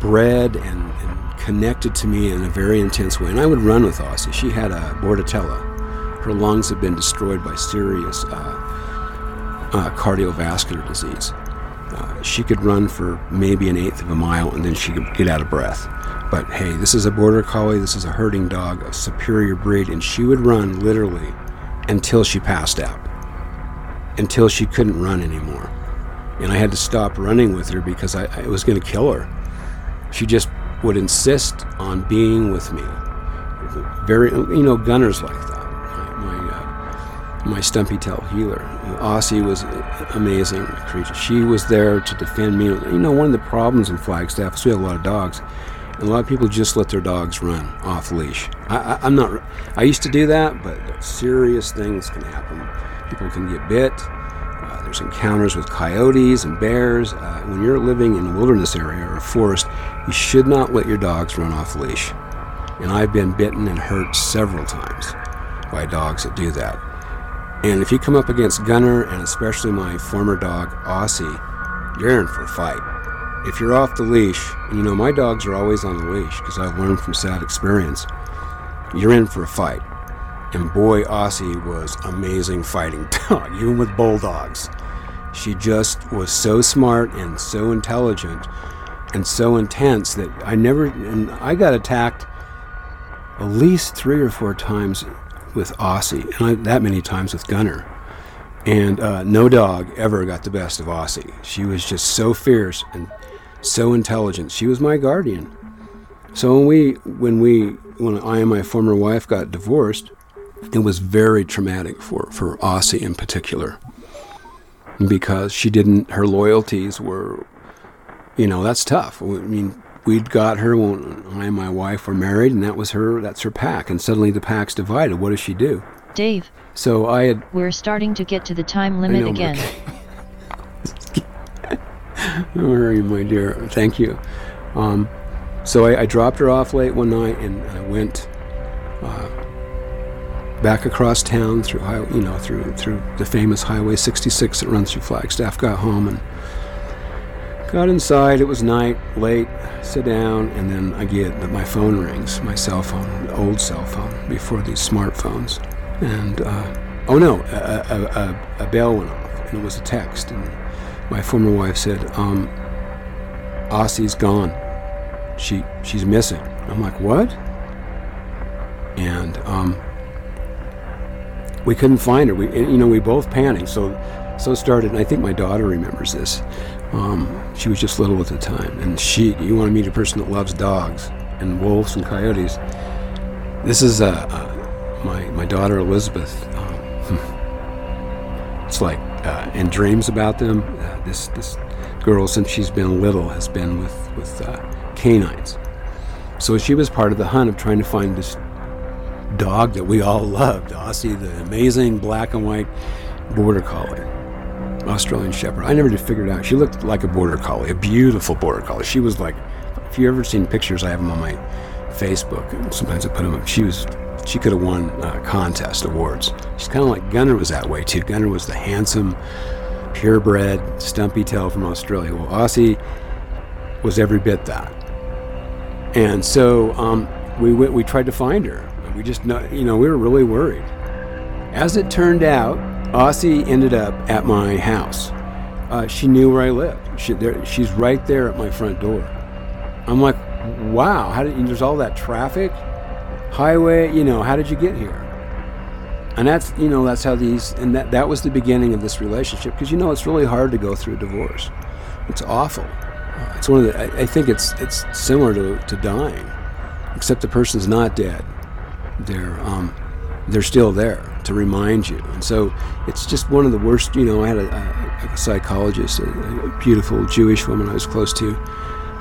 bred and, and connected to me in a very intense way. And I would run with Aussie. She had a bordetella. Her lungs had been destroyed by serious uh, uh, cardiovascular disease. Uh, she could run for maybe an eighth of a mile and then she could get out of breath. But hey, this is a border collie, this is a herding dog, a superior breed, and she would run literally until she passed out, until she couldn't run anymore. And I had to stop running with her because I, I was going to kill her. She just would insist on being with me. Very, you know, gunners like that. My, stumpy tail heeler. Aussie was amazing creature. She was there to defend me. You know, one of the problems in Flagstaff is we have a lot of dogs. And a lot of people just let their dogs run off leash. I, am not. I used to do that, but serious things can happen. People can get bit. Uh, there's encounters with coyotes and bears. Uh, when you're living in a wilderness area or a forest, you should not let your dogs run off leash. And I've been bitten and hurt several times by dogs that do that. And if you come up against Gunner, and especially my former dog, Aussie, you're in for a fight. If you're off the leash, and you know my dogs are always on the leash because I've learned from sad experience, you're in for a fight. And boy, Aussie was amazing fighting [LAUGHS] dog, even with bulldogs. She just was so smart and so intelligent and so intense that I never, and I got attacked at least three or four times with Aussie, and I, that many times with Gunner. And uh, no dog ever got the best of Aussie. She was just so fierce and so intelligent. She was my guardian. So when we, when we, when I and my former wife got divorced, it was very traumatic for for Aussie in particular because she didn't. Her loyalties were, you know, that's tough. I mean, we'd got her when I and my wife were married, and that was her. That's her pack. And suddenly the pack's divided. What does she do? Dave, So I had. we're starting to get to the time limit know, again. Don't worry, my dear. Thank you. Um, so I, I dropped her off late one night, and I went uh, back across town through, high, you know, through through the famous Highway 66 that runs through Flagstaff. Got home and got inside. It was night, late. Sit down, and then I get that my phone rings, my cell phone, old cell phone before these smartphones, and uh, oh no, a, a, a, a bell went off, and it was a text, and my former wife said, um, Aussie's gone. She she's missing. I'm like, what? And um, we couldn't find her. We you know we both panicked. So so started. And I think my daughter remembers this. Um, she was just little at the time, and she you want to meet a person that loves dogs and wolves and coyotes. This is uh, uh, my my daughter Elizabeth. Um, [LAUGHS] it's like uh, and dreams about them. Uh, this this girl, since she's been little, has been with with uh, canines. So she was part of the hunt of trying to find this dog that we all [LAUGHS] loved, Aussie, the amazing black and white border collie, Australian Shepherd. I never did figure it out. She looked like a border collie, a beautiful border collie. She was like, if you ever seen pictures, I have them on my Facebook. Sometimes I put them up. She was, she could have won uh, contest awards. She's kind of like Gunner was that way too. Gunner was the handsome, purebred, stumpy tail from Australia. Well, Aussie was every bit that. And so um, we went, we tried to find her. We just, you know, we were really worried. As it turned out, Aussie ended up at my house. Uh, she knew where I lived. She, there, she's right there at my front door. I'm like, wow, how did, there's all that traffic, highway, you know, how did you get here? And that's, you know, that's how these, and that, that was the beginning of this relationship because, you know, it's really hard to go through a divorce. It's awful. Uh, it's one of the, I, I think it's, it's similar to, to dying, except the person's not dead. They're, um, they're still there to remind you. And so it's just one of the worst, you know, I had a, a, a psychologist, a, a beautiful Jewish woman I was close to,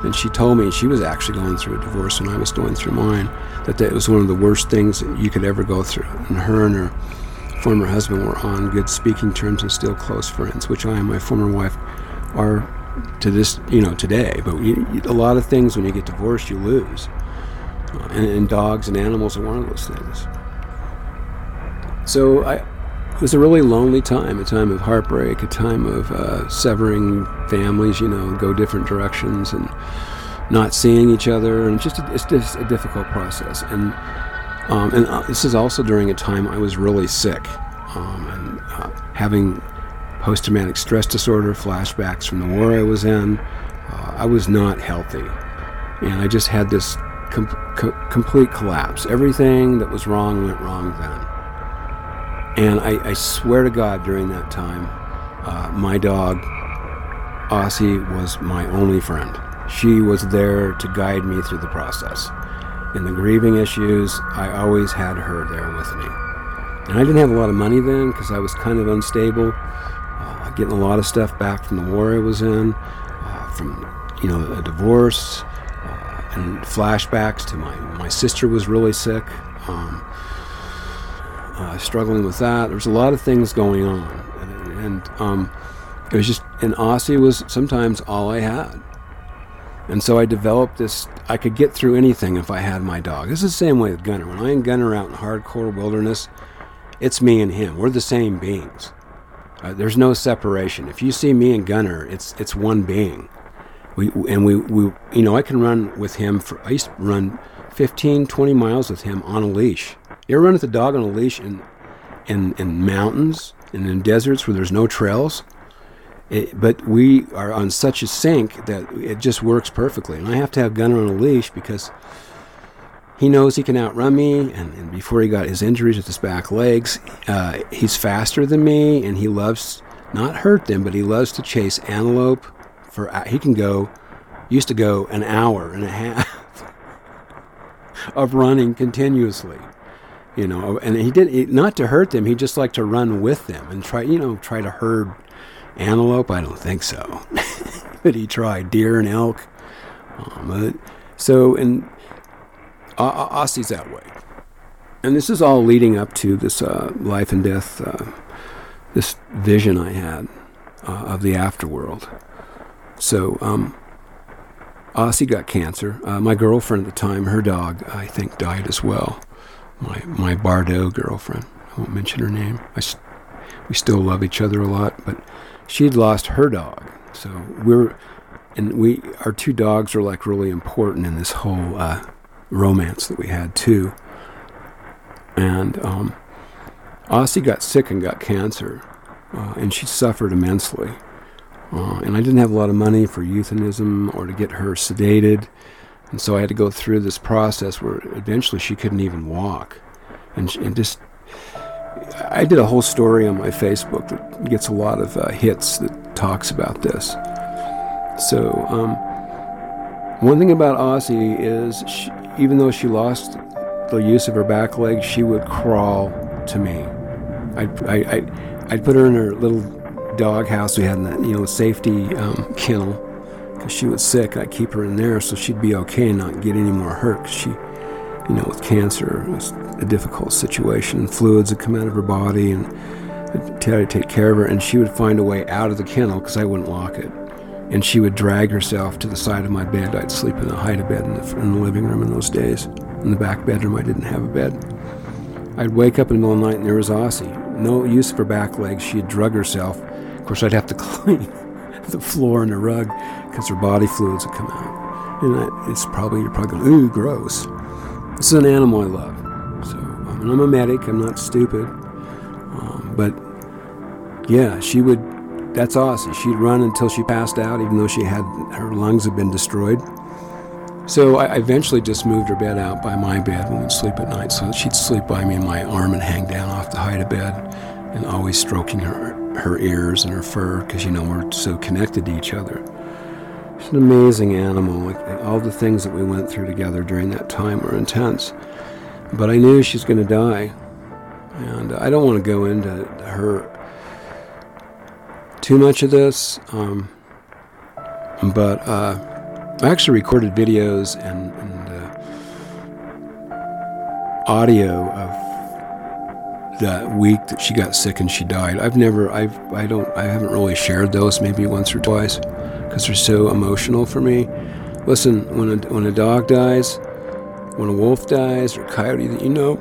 And she told me she was actually going through a divorce when I was going through mine, that that was one of the worst things that you could ever go through. And her and her former husband were on good speaking terms and still close friends, which I and my former wife are to this, you know, today. But a lot of things when you get divorced, you lose. And, and dogs and animals are one of those things. So I, it was a really lonely time, a time of heartbreak, a time of uh, severing families, you know, go different directions and not seeing each other, and just a, it's just a difficult process. And um, and uh, this is also during a time I was really sick, um, and uh, having post-traumatic stress disorder, flashbacks from the war I was in. Uh, I was not healthy, and I just had this com- co- complete collapse. Everything that was wrong went wrong then. And I, I swear to God, during that time, uh, my dog, Aussie, was my only friend. She was there to guide me through the process. In the grieving issues, I always had her there with me. And I didn't have a lot of money then because I was kind of unstable, uh, getting a lot of stuff back from the war I was in, uh, from you know a divorce, uh, and flashbacks to my my sister was really sick. Um, uh, struggling with that. There was a lot of things going on, and, and um, it was just and Aussie was sometimes all I had, and so I developed this. I could get through anything if I had my dog. This is the same way with Gunner. When I and Gunner out in hardcore wilderness, it's me and him. We're the same beings. Uh, there's no separation. If you see me and Gunner, it's it's one being. We and we, we you know I can run with him for I used to run 15, 20 miles with him on a leash. You ever run with a dog on a leash in, in, in mountains and in deserts where there's no trails? It, but we are on such a sync that it just works perfectly. And I have to have Gunner on a leash because he knows he can outrun me. And, and before he got his injuries with his back legs, uh, he's faster than me, and he loves not hurt them, but he loves to chase antelope. For he can go, used to go an hour and a half [LAUGHS] of running continuously you know and he did not not to hurt them he just liked to run with them and try you know try to herd antelope? I don't think so. [LAUGHS] But he tried deer and elk. Um, so and uh, Aussie's that way. And this is all leading up to this uh, life and death uh, this vision i had uh, of the afterworld. So um, Aussie got cancer. Uh, my girlfriend at the time, her dog, I think, died as well my my Bardo girlfriend. I won't mention her name. I, we still love each other a lot, but she'd lost her dog, so we're and we our two dogs are like really important in this whole uh, romance that we had too. And um, Aussie got sick and got cancer, uh, and she suffered immensely. Uh, and I didn't have a lot of money for euthanism or to get her sedated. And so I had to go through this process where eventually she couldn't even walk. And, she, and just, I did a whole story on my Facebook that gets a lot of uh, hits that talks about this. So, um, one thing about Aussie is, she, even though she lost the use of her back leg, she would crawl to me. I'd, I, I'd, I'd put her in her little dog house we had in that, you know, safety um, kennel because she was sick. I'd keep her in there so she'd be okay and not get any more hurt. Cause she, you know, with cancer, it was a difficult situation. Fluids would come out of her body, and I'd try to take care of her. And she would find a way out of the kennel because I wouldn't lock it. And she would drag herself to the side of my bed. I'd sleep in the hide-a-bed in the, in the living room in those days. In the back bedroom, I didn't have a bed. I'd wake up in the middle of the night and there was Aussie. No use for back legs. She had drug herself. Of course, I'd have to [LAUGHS] clean the floor and the rug because her body fluids would come out. And it's probably, you're probably going, ooh, gross. This is an animal I love. So, I mean, I'm a medic, I'm not stupid. Um, but yeah, she would, that's awesome. She'd run until she passed out, even though she had, her lungs had been destroyed. So I eventually just moved her bed out by my bed when we'd sleep at night, so she'd sleep by me in my arm and hang down off the hide-a-bed, and always stroking her her ears and her fur because you know we're so connected to each other. She's an amazing animal. All the things that we went through together during that time were intense. But I knew she's going to die, and I don't want to go into her too much of this. Um, but uh, I actually recorded videos and, and uh, audio of that week that she got sick and she died. I've never, I've, I don't, I haven't really shared those. Maybe once or twice because they're so emotional for me. Listen, when a when a dog dies, when a wolf dies or a coyote that you know.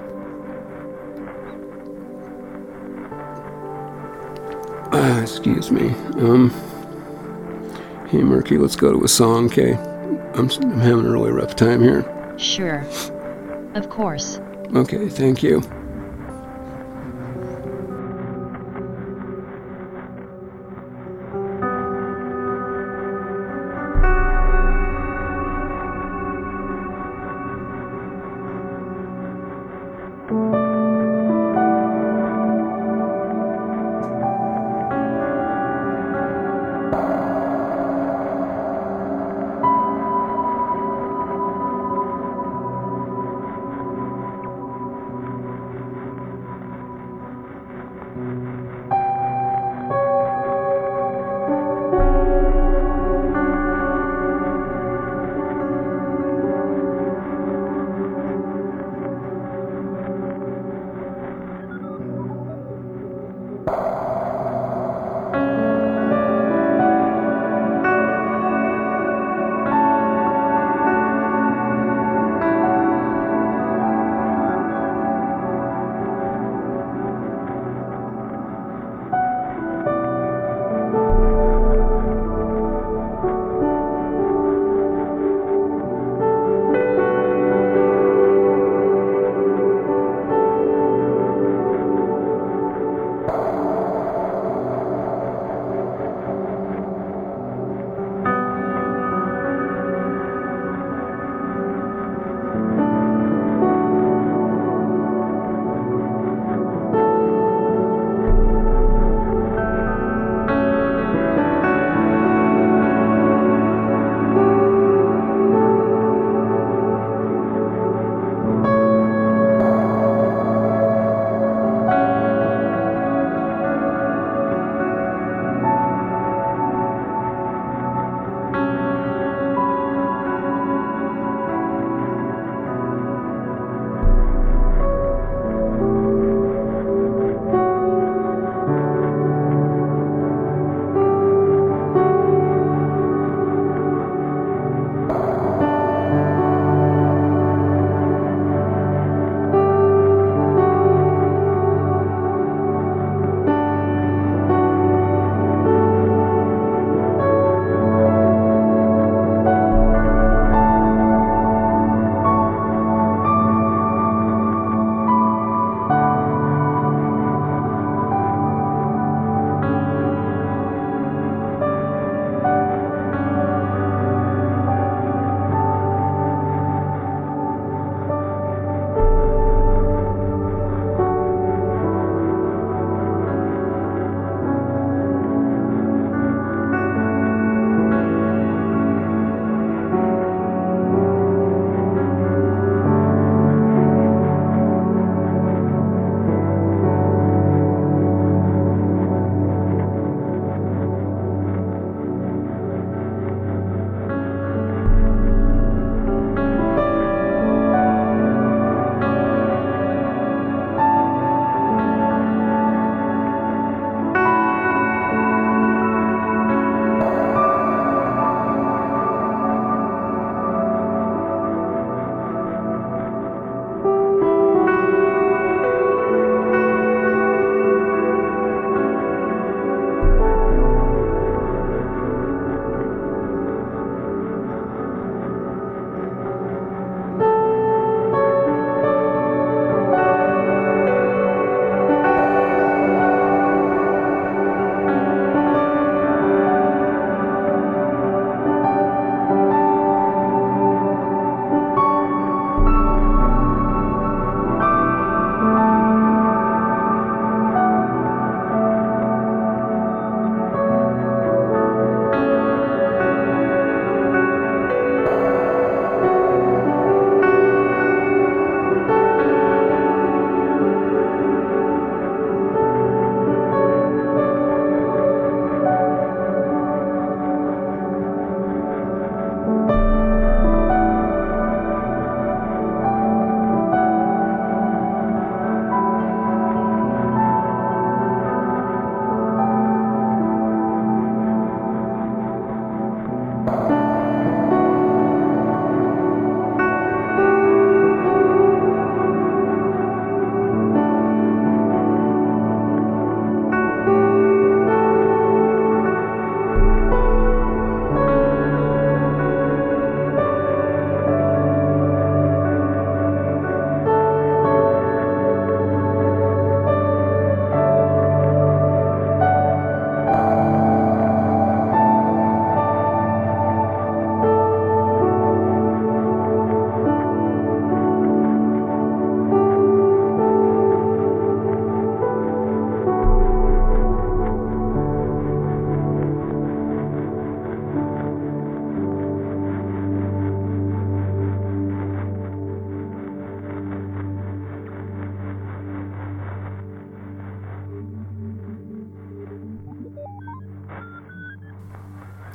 Uh, excuse me. Um, hey, Merki, let's go to a song, okay? I'm, I'm having a really rough time here. Sure. Of course. Okay, thank you.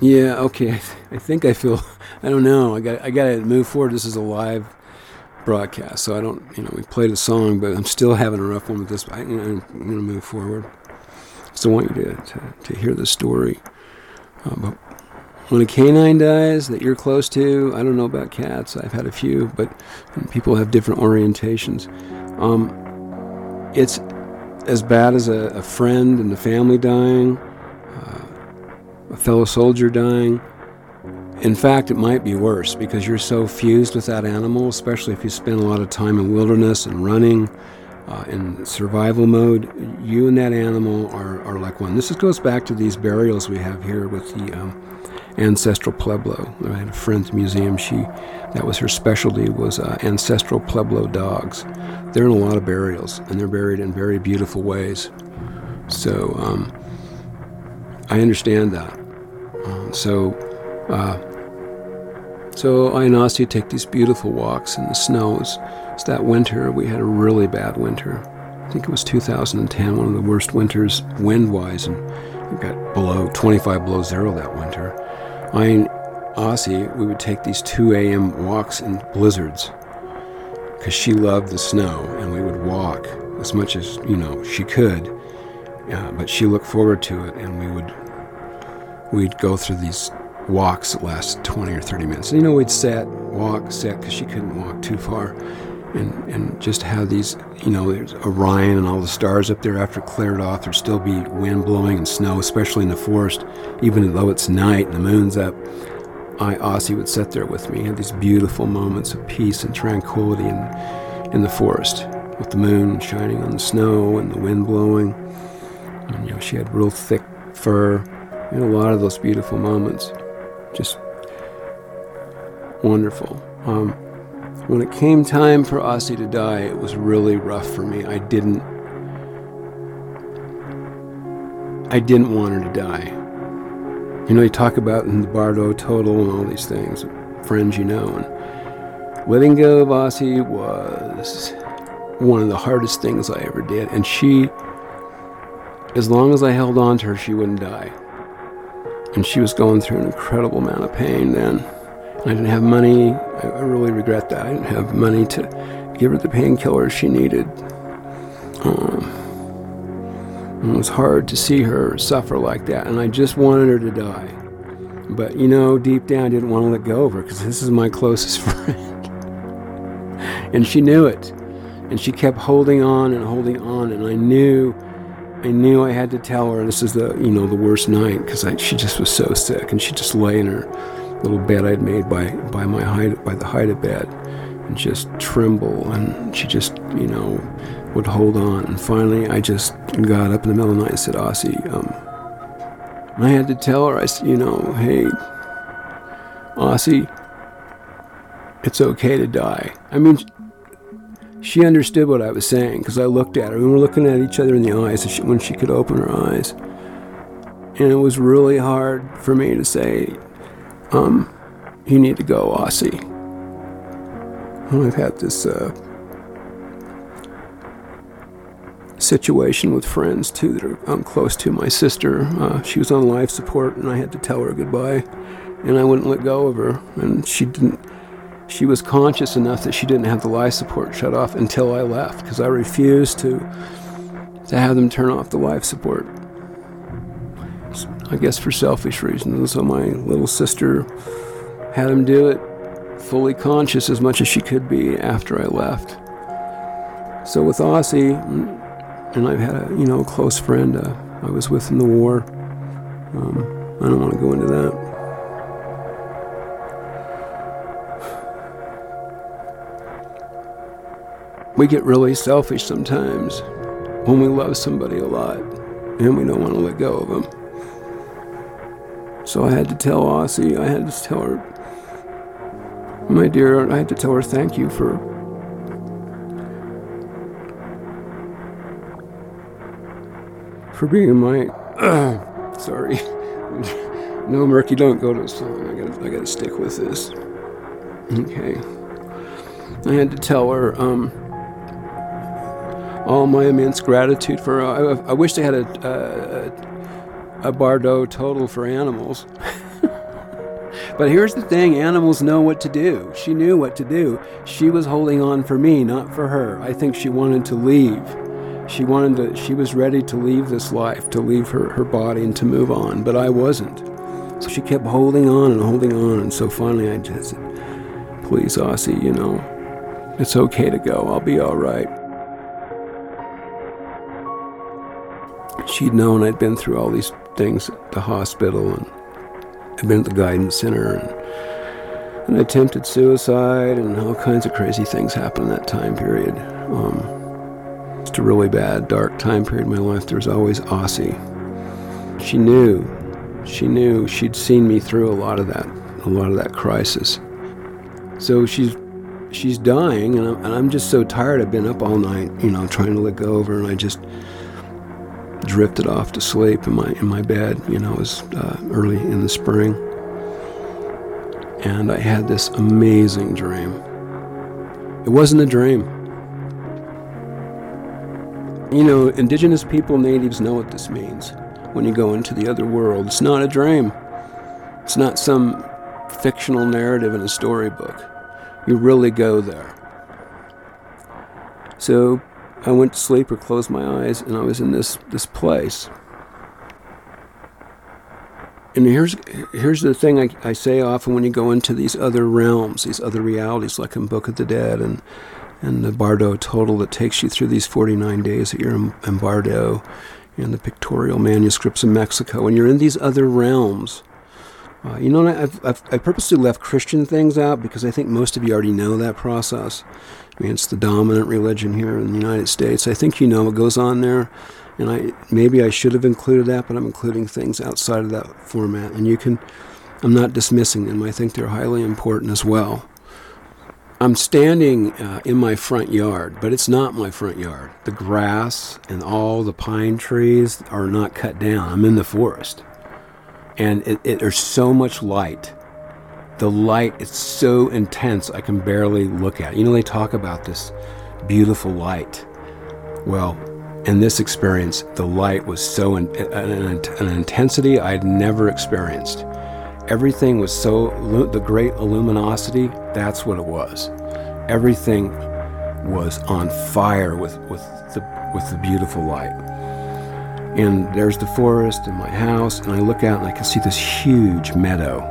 Yeah, okay. [LAUGHS] I think I feel. [LAUGHS] I don't know. I got. I got to move forward. This is a live broadcast, so I don't. You know, we played a song, but I'm still having a rough one with this. I, am going to move forward. So I want you to to, to hear the story. Uh, but when a canine dies that you're close to, I don't know about cats. I've had a few, but people have different orientations. Um, it's as bad as a, a friend and the family dying, a fellow soldier dying. In fact, it might be worse because you're so fused with that animal, especially if you spend a lot of time in wilderness and running uh, in survival mode. You and that animal are, are like one. This goes back to these burials we have here with the um, ancestral pueblo. I had a friend at the museum. She that was her specialty was uh, ancestral pueblo dogs. They're in a lot of burials, and they're buried in very beautiful ways. So um, I understand that. Uh, so. Uh, so I and Aussie take these beautiful walks in the snows. It's that winter we had a really bad winter. I think it was 2010, one of the worst winters wind-wise, and it got below 25 below zero that winter. I and Aussie, we would take these 2 a.m. walks in blizzards because she loved the snow, and we would walk as much as you know she could. Uh, but she looked forward to it, and we would we'd go through these walks that last 20 or 30 minutes. And, you know, we'd sit, walk, sit, because she couldn't walk too far, and, and just have these, you know, there's Orion and all the stars up there after cleared off. There'd still be wind blowing and snow, especially in the forest, even though it's night and the moon's up. I, Aussie, would sit there with me, have these beautiful moments of peace and tranquility in, in the forest, with the moon shining on the snow and the wind blowing. And, you know, she had real thick fur. Had a lot of those beautiful moments just wonderful. Um, when it came time for Aussie to die, it was really rough for me. I didn't. I didn't want her to die. You know, you talk about in the Bardo Thodol and all these things, friends you know, and letting go of Aussie was one of the hardest things I ever did. And she, as long as I held on to her, she wouldn't die and she was going through an incredible amount of pain then. I didn't have money. I really regret that. I didn't have money to give her the painkillers she needed. Um, it was hard to see her suffer like that, and I just wanted her to die. But you know, deep down, I didn't want to let go of her because this is my closest [LAUGHS] friend. and she knew it. And she kept holding on and holding on, and I knew I knew I had to tell her and this is the you know the worst night because she just was so sick and she just lay in her little bed I'd made by by my by the of bed and just tremble and she just you know would hold on. And finally I just got up in the middle of the night and said Aussie um, I had to tell her I said you know hey Aussie it's okay to die. I mean she understood what I was saying because I looked at her. We were looking at each other in the eyes when she could open her eyes. And it was really hard for me to say, um, you need to go, Aussie. I've had this uh, situation with friends too that are um, close to my sister. Uh, she was on life support, and I had to tell her goodbye, and I wouldn't let go of her, and she didn't she was conscious enough that she didn't have the life support shut off until I left because I refused to to have them turn off the life support. I guess for selfish reasons. So my little sister had him do it fully conscious as much as she could be after I left. So with Aussie, and I've had a you know close friend uh, I was with in the war. Um, I don't want to go into that. We get really selfish sometimes when we love somebody a lot and we don't want to let go of them. So I had to tell Aussie, I had to tell her, my dear, I had to tell her thank you for for being my uh, [CLEARS THROAT] sorry. [LAUGHS] no, Merki, don't go to a song. I gotta, I gotta stick with this. Okay. I had to tell her, um, all my immense gratitude for. I, I wish they had a, a, a Bardo Thodol for animals. [LAUGHS] But here's the thing animals know what to do. She knew what to do. She was holding on for me, not for her. I think she wanted to leave. She wanted to, she was ready to leave this life, to leave her, her body and to move on, but I wasn't. So she kept holding on and holding on. And so finally I just said, please, Aussie, you know, it's okay to go. I'll be all right. She'd known I'd been through all these things at the hospital and I'd been at the guidance center and, and attempted suicide and all kinds of crazy things happened in that time period. Um, it's a really bad, dark time period in my life. There was always Aussie. She knew, she knew, she'd seen me through a lot of that, a lot of that crisis. So she's she's dying, and I'm, and I'm just so tired. I've been up all night, you know, trying to of her, and I just drifted off to sleep in my in my bed. You know, it was uh, early in the spring, and I had this amazing dream. It wasn't a dream. You know, indigenous people, natives know what this means. When you go into the other world, it's not a dream. It's not some fictional narrative in a storybook. You really go there. So I went to sleep or closed my eyes, and I was in this this place. And here's here's the thing I, I say often when you go into these other realms, these other realities, like in Book of the Dead and and the Bardo Thodol that takes you through these 49 days that you're in, in Bardo and the pictorial manuscripts of Mexico. When you're in these other realms, uh, you know, I've, I've, I purposely left Christian things out because I think most of you already know that process. I mean, it's the dominant religion here in the United States. I think you know what goes on there, and I maybe I should have included that, but I'm including things outside of that format. And you can, I'm not dismissing them. I think they're highly important as well. I'm standing uh, in my front yard, but it's not my front yard. The grass and all the pine trees are not cut down. I'm in the forest. And it, it, there's so much light. The light is so intense, I can barely look at it. You know, they talk about this beautiful light. Well, in this experience, the light was so in, an, an intensity I'd never experienced. Everything was so, the great luminosity, that's what it was. Everything was on fire with, with, the, with the beautiful light. And there's the forest and my house, and I look out and I can see this huge meadow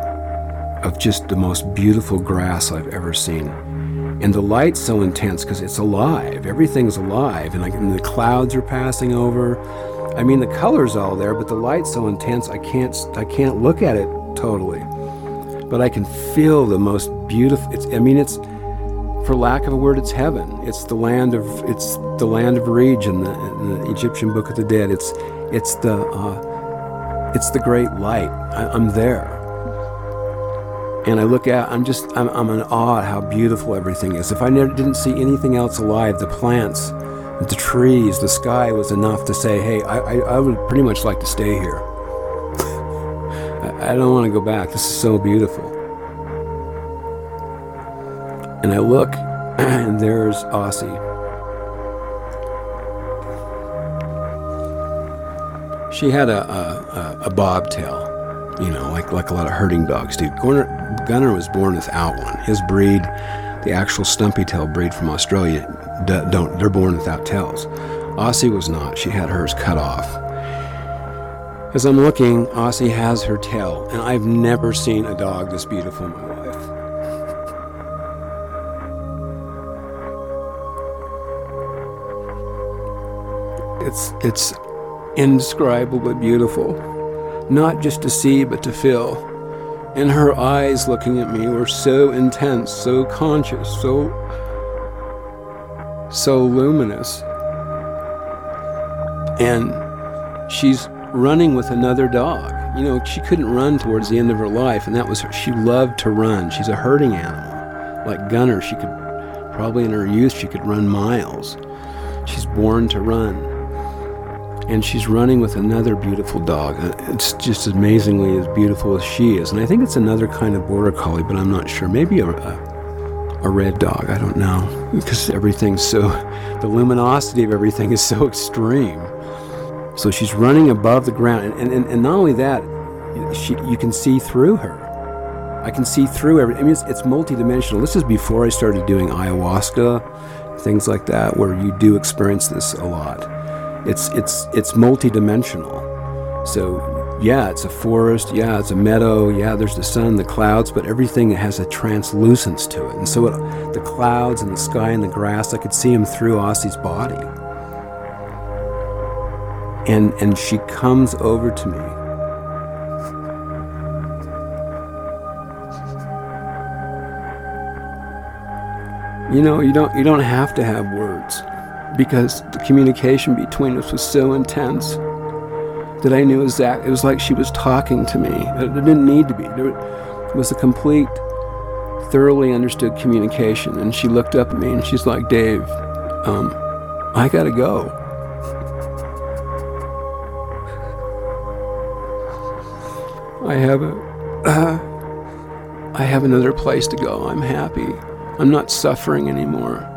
of just the most beautiful grass I've ever seen. And the light's so intense because it's alive. Everything's alive, and, and the clouds are passing over. I mean, the color's all there, but the light's so intense I can't I can't look at it totally. But I can feel the most beautiful. It's, I mean, it's, for lack of a word, it's heaven. It's the land of, it's the land of reeds in the, in the Egyptian Book of the Dead. It's, it's the, uh, it's the great light. I, I'm there. And I look out, I'm just, I'm, I'm in awe at how beautiful everything is. If I never, didn't see anything else alive, the plants, the trees, the sky was enough to say, hey, I, I, I would pretty much like to stay here. [LAUGHS] I don't want to go back. This is so beautiful. And I look, [CLEARS THROAT] and there's Aussie. She had a, a, a bobtail, you know, like, like a lot of herding dogs do. Gunner, Gunner was born without one. His breed, the actual stumpy tail breed from Australia, don't, they're born without tails. Aussie was not. She had hers cut off. As I'm looking, Aussie has her tail, and I've never seen a dog this beautiful in my life. It's, it's indescribably beautiful, not just to see, but to feel. And her eyes looking at me were so intense, so conscious, so, so luminous. And she's running with another dog. You know, she couldn't run towards the end of her life, and that was her. She loved to run. She's a herding animal. Like Gunner, she could, probably in her youth, she could run miles. She's born to run. And she's running with another beautiful dog. Uh, it's just amazingly as beautiful as she is. And I think it's another kind of border collie, but I'm not sure. Maybe a, a, a red dog. I don't know. Because everything's so, the luminosity of everything is so extreme. So she's running above the ground. And, and, and not only that, she, you can see through her. I can see through everything. I mean, it's, it's multidimensional. This is before I started doing ayahuasca, things like that, where you do experience this a lot. It's it's it's multidimensional. So yeah, it's a forest. Yeah, it's a meadow. Yeah, there's the sun, the clouds, but everything has a translucence to it. And so it, the clouds and the sky and the grass, I could see them through Aussie's body. And and she comes over to me You know, you don't you don't have to have words because the communication between us was so intense that I knew exactly. It was like she was talking to me. It didn't need to be. There was a complete, thoroughly understood communication. And she looked up at me and she's like, "Dave, um, I gotta go." I have a, uh, [CLEARS THROAT] I have another place to go. I'm happy. I'm not suffering anymore.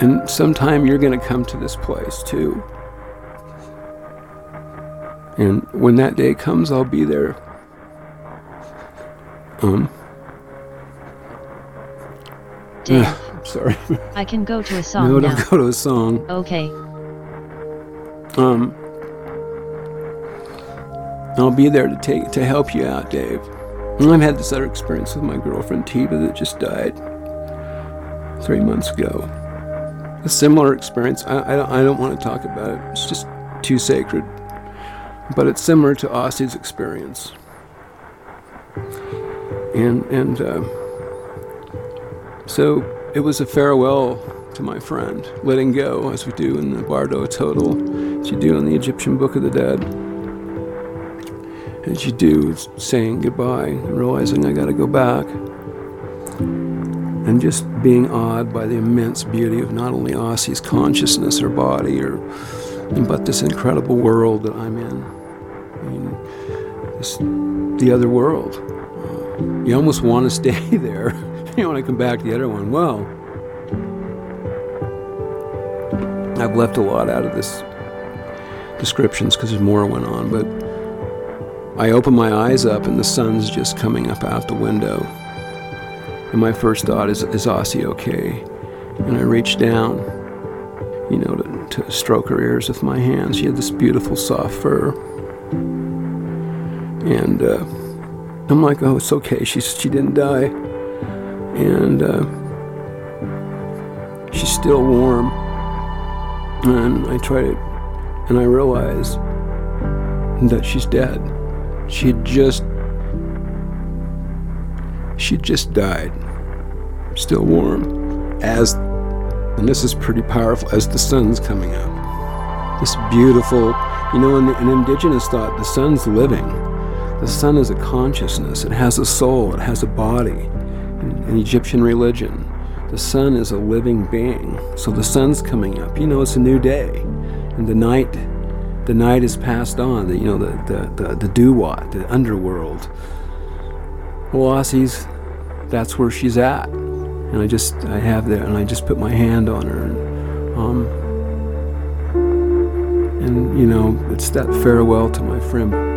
And sometime you're going to come to this place too. And when that day comes, I'll be there. Um. Dave, I'm sorry. [LAUGHS] I can go to a song no, now. don't go to a song. Okay, Um. I'll be there to take to help you out, Dave. And I've had this other experience with my girlfriend Tiva that just died three months ago. A similar experience. I, I, don't- I don't want to talk about it. It's just too sacred. But it's similar to Aussie's experience. And and uh, so it was a farewell to my friend, letting go, as we do in the Bardo Thodol, as you do in the Egyptian Book of the Dead. As you do, saying goodbye and realizing I gotta go back. And just being awed by the immense beauty of not only Aussie's consciousness or body, or but this incredible world that I'm in. I mean, this, the other world. You almost want to [LAUGHS] stay there. you want to come back to the other one. Well, I've left a lot out of this descriptions because there's more went on, but I open my eyes up and the sun's just coming up out the window. And my first thought is, is Aussie okay? And I reach down, you know, to, to stroke her ears with my hands. She had this beautiful soft fur. And uh, I'm like, oh, it's okay. She's, she didn't die. And uh, she's still warm. And I try to, and I realize that she's dead. She had just, she just died. Still warm. As, and this is pretty powerful, as the sun's coming up. This beautiful, you know, in, in indigenous thought, the sun's living. The sun is a consciousness. It has a soul. It has a body. In, in Egyptian religion, the sun is a living being. So the sun's coming up. You know, it's a new day, and the night, the night is passed on. The you know the the the, the Duat, the underworld. Well, Aussie's, that's where she's at, and I just I have that, and I just put my hand on her, and um, and you know it's that farewell to my friend.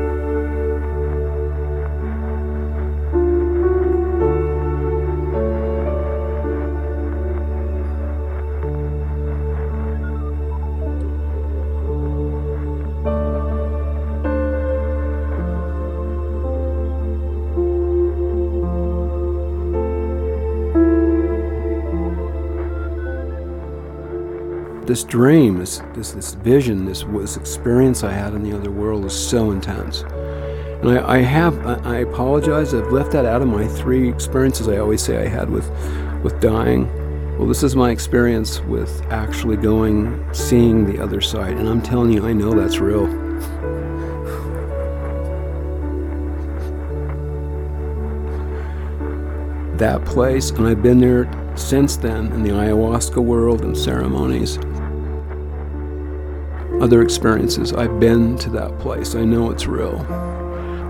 This dream, this, this this vision, this this experience I had in the other world was so intense. And I, I have I apologize. I've left that out of my three experiences I always say I had with with dying. Well, this is my experience with actually going, seeing the other side, and I'm telling you, I know that's real. That place, and I've been there since then in the ayahuasca world and ceremonies other experiences. I've been to that place. I know it's real.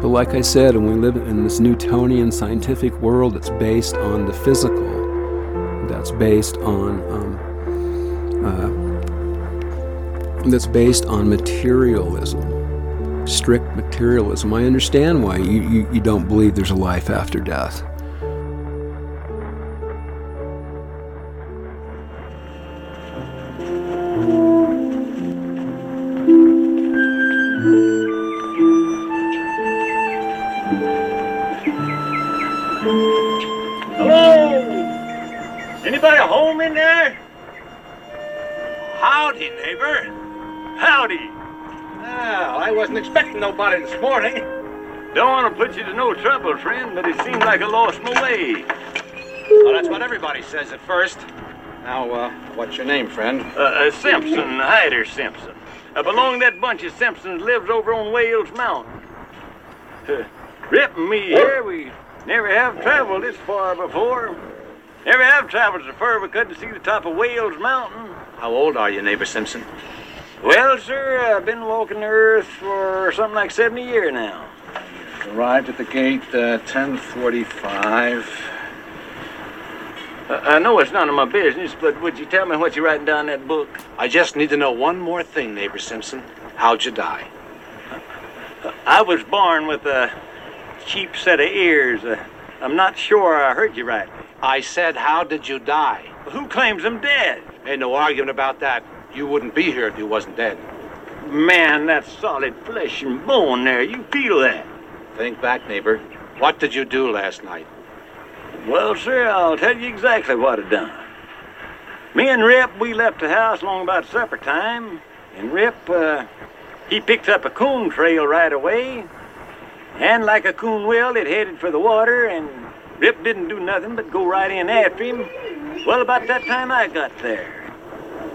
But like I said, and we live in this Newtonian scientific world that's based on the physical, that's based on um, uh, that's based on materialism. strict materialism. I understand why you, you, you don't believe there's a life after death. Nobody this morning. Don't want to put you to no trouble, friend, but it seems like I lost my way. Well, that's what everybody says at first. Now, uh, what's your name, friend? Uh, uh, Simpson, Hyder Simpson. I belong to that bunch of Simpsons lives over on Wales Mountain. Uh, Rip me here, we never have traveled this far before. Never have traveled so far we couldn't see the top of Wales Mountain. How old are you, neighbor Simpson? Well, sir, I've been walking the earth for something like 70 years now. Arrived at the gate uh, 1045. Uh, I know it's none of my business, but would you tell me what you're writing down in that book? I just need to know one more thing, neighbor Simpson. How'd you die? I was born with a cheap set of ears. Uh, I'm not sure I heard you right. I said, how did you die? Who claims I'm dead? Ain't no argument about that. You wouldn't be here if you wasn't dead. Man, that's solid flesh and bone there. You feel that? Think back, neighbor. What did you do last night? Well, sir, I'll tell you exactly what I done. Me and Rip, we left the house long about supper time, and Rip, uh, he picked up a coon trail right away, and like a coon will, it headed for the water, and Rip didn't do nothing but go right in after him. Well, about that time I got there,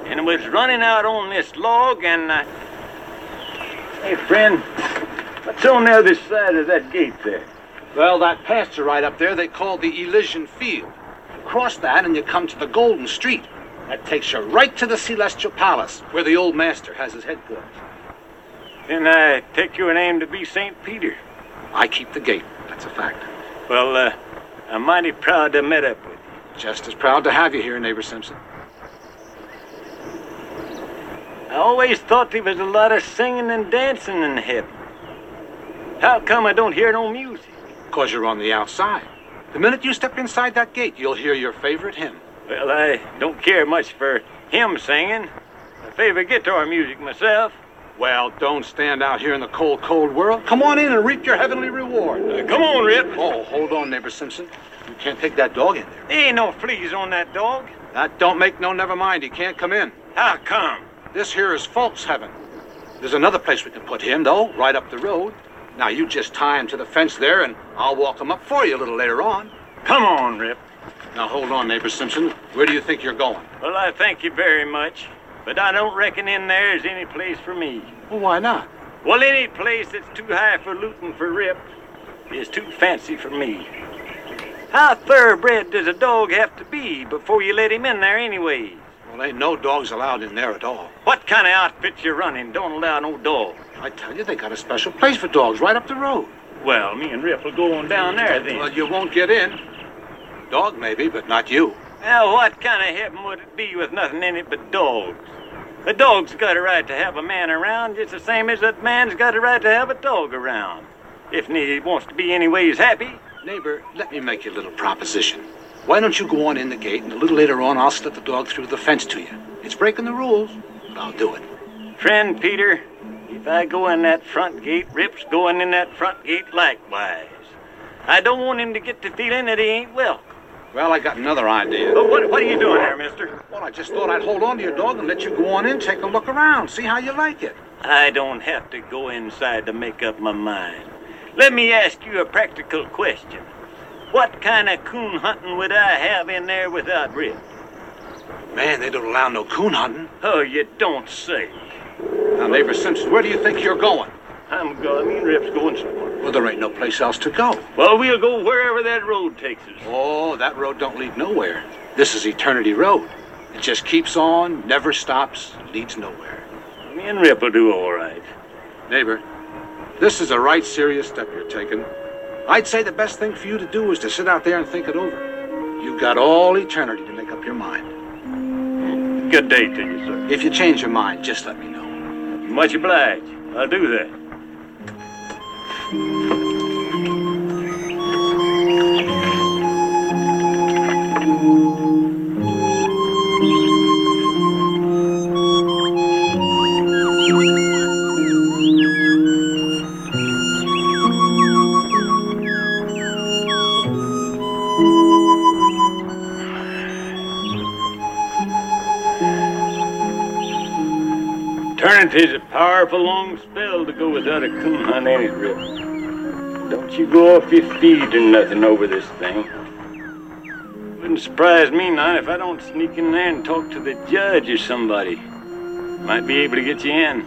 and was running out on this log, and uh, hey, friend, what's on the other side of that gate there? Well, that pasture right up there they call the Elysian Field. You cross that and you come to the Golden Street. That takes you right to the Celestial Palace, where the old master has his headquarters. Then I take your name to be St. Peter. I keep the gate. That's a fact. Well, uh, I'm mighty proud to have met up with you. Just as proud to have you here, neighbor Simpson. I always thought there was a lot of singing and dancing in heaven. How come I don't hear no music? Because you're on the outside. The minute you step inside that gate, you'll hear your favorite hymn. Well, I don't care much for hymn singing. I favor guitar music myself. Well, don't stand out here in the cold, cold world. Come on in and reap your heavenly reward. Uh, come on, Rip. Oh, hold on, neighbor Simpson. You can't take that dog in there. There ain't no fleas on that dog. That don't make no never mind. He can't come in. How come? This here is folks' heaven. There's another place we can put him, though, right up the road. Now, you just tie him to the fence there, and I'll walk him up for you a little later on. Come on, Rip. Now, hold on, neighbor Simpson. Where do you think you're going? Well, I thank you very much, but I don't reckon in there is any place for me. Well, why not? Well, any place that's too high for looting for Rip is too fancy for me. How thoroughbred does a dog have to be before you let him in there anyway? Well, ain't no dogs allowed in there at all. What kind of outfit you running don't allow no dogs? I tell you, they got a special place for dogs right up the road. Well, me and Rip will go on down there then. Well, you won't get in. Dog maybe, but not you. Now, what kind of heaven would it be with nothing in it but dogs? A dog's got a right to have a man around just the same as that man's got a right to have a dog around. If he wants to be anyways happy. Neighbor, let me make you a little proposition. Why don't you go on in the gate, and a little later on, I'll slip the dog through the fence to you. It's breaking the rules, but I'll do it. Friend Peter, if I go in that front gate, Rip's going in that front gate likewise. I don't want him to get the feeling that he ain't welcome. Well, I got another idea. What, what are you doing there, mister? Well, I just thought I'd hold on to your dog and let you go on in, take a look around, see how you like it. I don't have to go inside to make up my mind. Let me ask you a practical question. What kind of coon hunting would I have in there without Rip? Man, they don't allow no coon hunting. Oh, you don't say. Now, neighbor Simpson, where do you think you're going? I'm going. Me and Rip's going somewhere. Well, there ain't no place else to go. Well, we'll go wherever that road takes us. Oh, that road don't lead nowhere. This is Eternity Road. It just keeps on, never stops, leads nowhere. Me and Rip will do all right. Neighbor, this is a right serious step you're taking. I'd say the best thing for you to do is to sit out there and think it over. You've got all eternity to make up your mind. Good day to you, sir. If you change your mind, just let me know. Much obliged. I'll do that. Tis a powerful long spell to go without a coon hunt, ain't it? Don't you go off your feet or nothing over this thing. Wouldn't surprise me none if I don't sneak in there and talk to the judge or somebody. Might be able to get you in.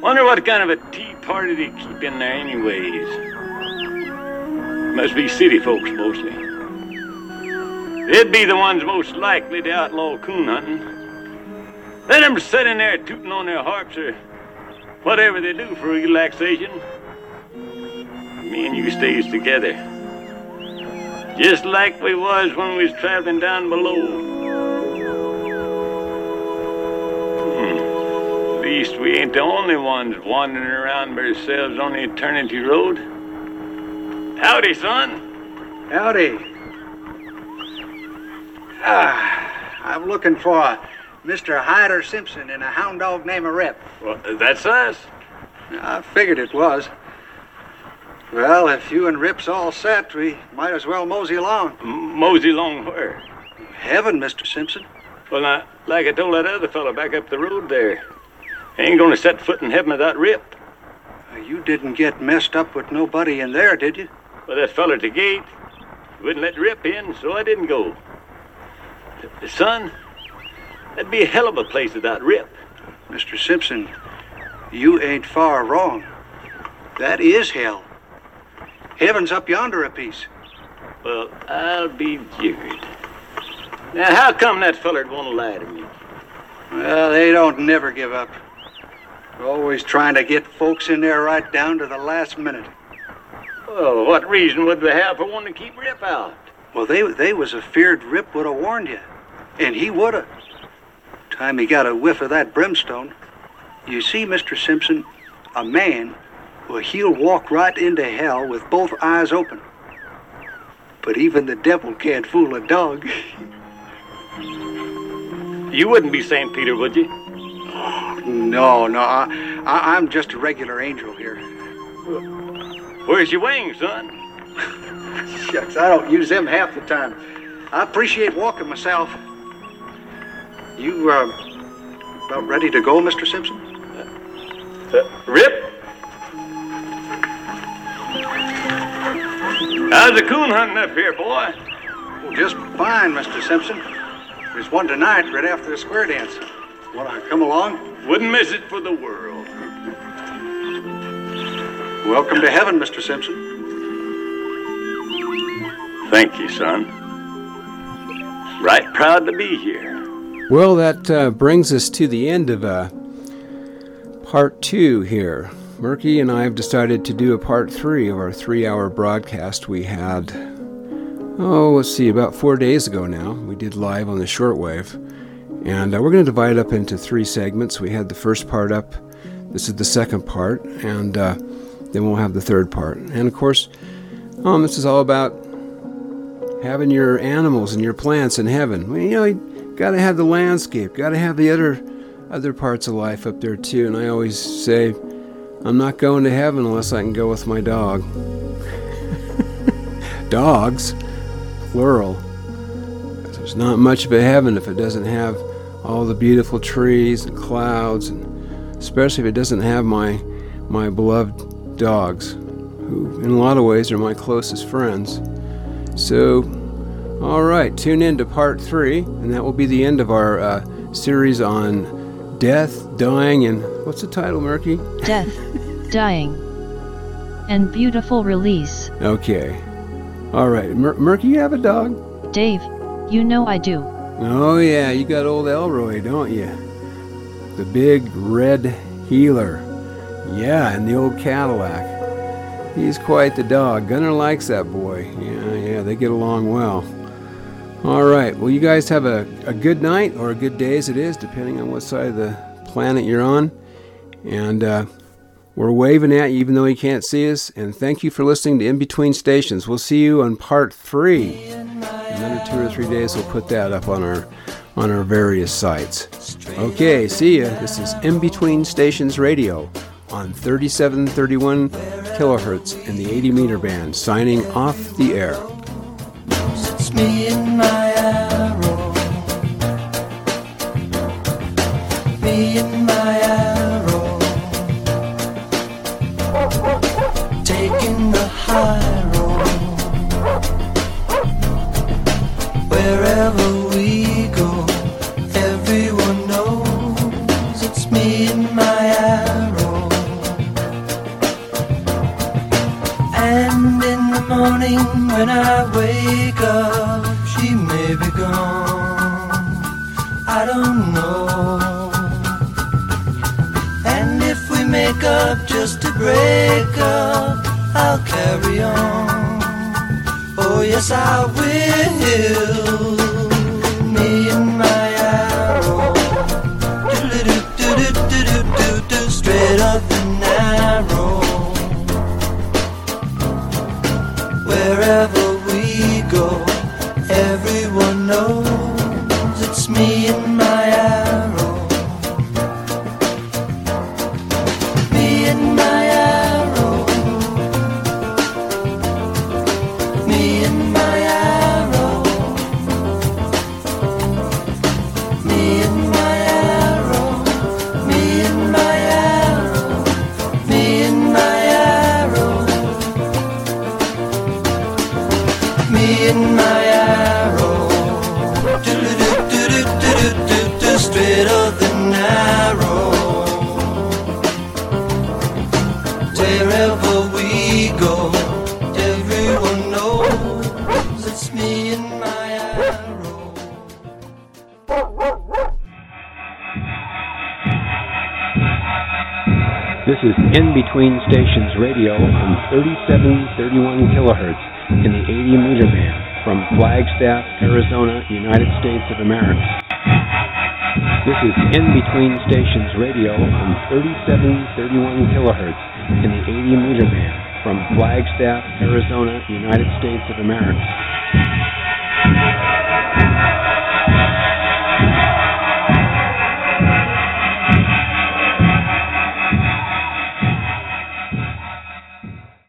Wonder what kind of a tea party they keep in there anyways. Must be city folks mostly. They'd be the ones most likely to outlaw coon hunting. Let them sit in there tooting on their harps or whatever they do for relaxation. Me and you stays together. Just like we was when we was traveling down below. Hmm. At least we ain't the only ones wandering around by ourselves on the Eternity Road. Howdy, son. Howdy. Ah, I'm looking for Mr. Hyder Simpson and a hound dog named Rip. Well, that's us. I figured it was. Well, if you and Rip's all set, we might as well mosey along. M- Mosey along where? Heaven, Mr. Simpson. Well, now, like I told that other fellow back up the road there, I ain't gonna set foot in heaven without Rip. Uh, You didn't get messed up with nobody in there, did you? Well, that feller at the gate wouldn't let Rip in, so I didn't go. Son, that'd be a hell of a place without Rip. Mr. Simpson, you ain't far wrong. That is hell. Heaven's up yonder a piece. Well, I'll be jiggered. Now, how come that feller'd want to lie to me? Well, they don't never give up. They're always trying to get folks in there right down to the last minute. Well, what reason would they have for wanting to keep Rip out? Well, they they was afeared Rip would have warned you, and he would have. Time he got a whiff of that brimstone. You see, Mr. Simpson, a man, well, he'll walk right into hell with both eyes open. But even the devil can't fool a dog. [LAUGHS] You wouldn't be St. Peter, would you? No, no, I, I, I'm just a regular angel here. Where's your wings, son? [LAUGHS] Shucks, I don't use them half the time. I appreciate walking myself. You, uh, about ready to go, Mr. Simpson? Uh, Rip? How's the coon hunting up here, boy? Well, just fine, Mr. Simpson. There's one tonight right after the square dance. Want to come along? Wouldn't miss it for the world. Welcome to heaven, Mr. Simpson. Thank you, son. Right proud to be here. Well, that uh, brings us to the end of uh, part two here. Merki and I have decided to do a part three of our three hour broadcast we had, oh, let's see, about four days ago now. We did live on the shortwave. And uh, we're going to divide it up into three segments. We had the first part up, this is the second part, and uh, then we'll have the third part. And of course, um, this is all about having your animals and your plants in heaven. Well, you know, got to have the landscape, got to have the other other parts of life up there too. And I always say, I'm not going to heaven unless I can go with my dog. [LAUGHS] Dogs, plural. There's not much of a heaven if it doesn't have all the beautiful trees and clouds, and especially if it doesn't have my my beloved dogs, who in a lot of ways are my closest friends. So, all right, tune in to part three, and that will be the end of our uh, series on death, dying, and what's the title, Merki? Death, dying, and beautiful release. Okay. All right, Mur- Merki, you have a dog? Dave, you know I do. Oh, yeah, you got old Elroy, don't you? The big red heeler. Yeah, and the old Cadillac. He's quite the dog. Gunner likes that boy. Yeah, yeah, they get along well. All right, well, you guys have a, a good night or a good day as it is, depending on what side of the planet you're on. And uh, We're waving at you even though you can't see us, and thank you for listening to In Between Stations. We'll see you on part three. Another two or three days, we'll put that up on our on our various sites. Okay, see ya. This is In Between Stations Radio on 3731 kilohertz in the 80 meter band, signing off the air. Me and my Radio on 3731 kilohertz in the 80 meter band from Flagstaff, Arizona, United States of America. This is In Between Stations Radio on 3731 kilohertz in the 80 meter band from Flagstaff, Arizona, United States of America.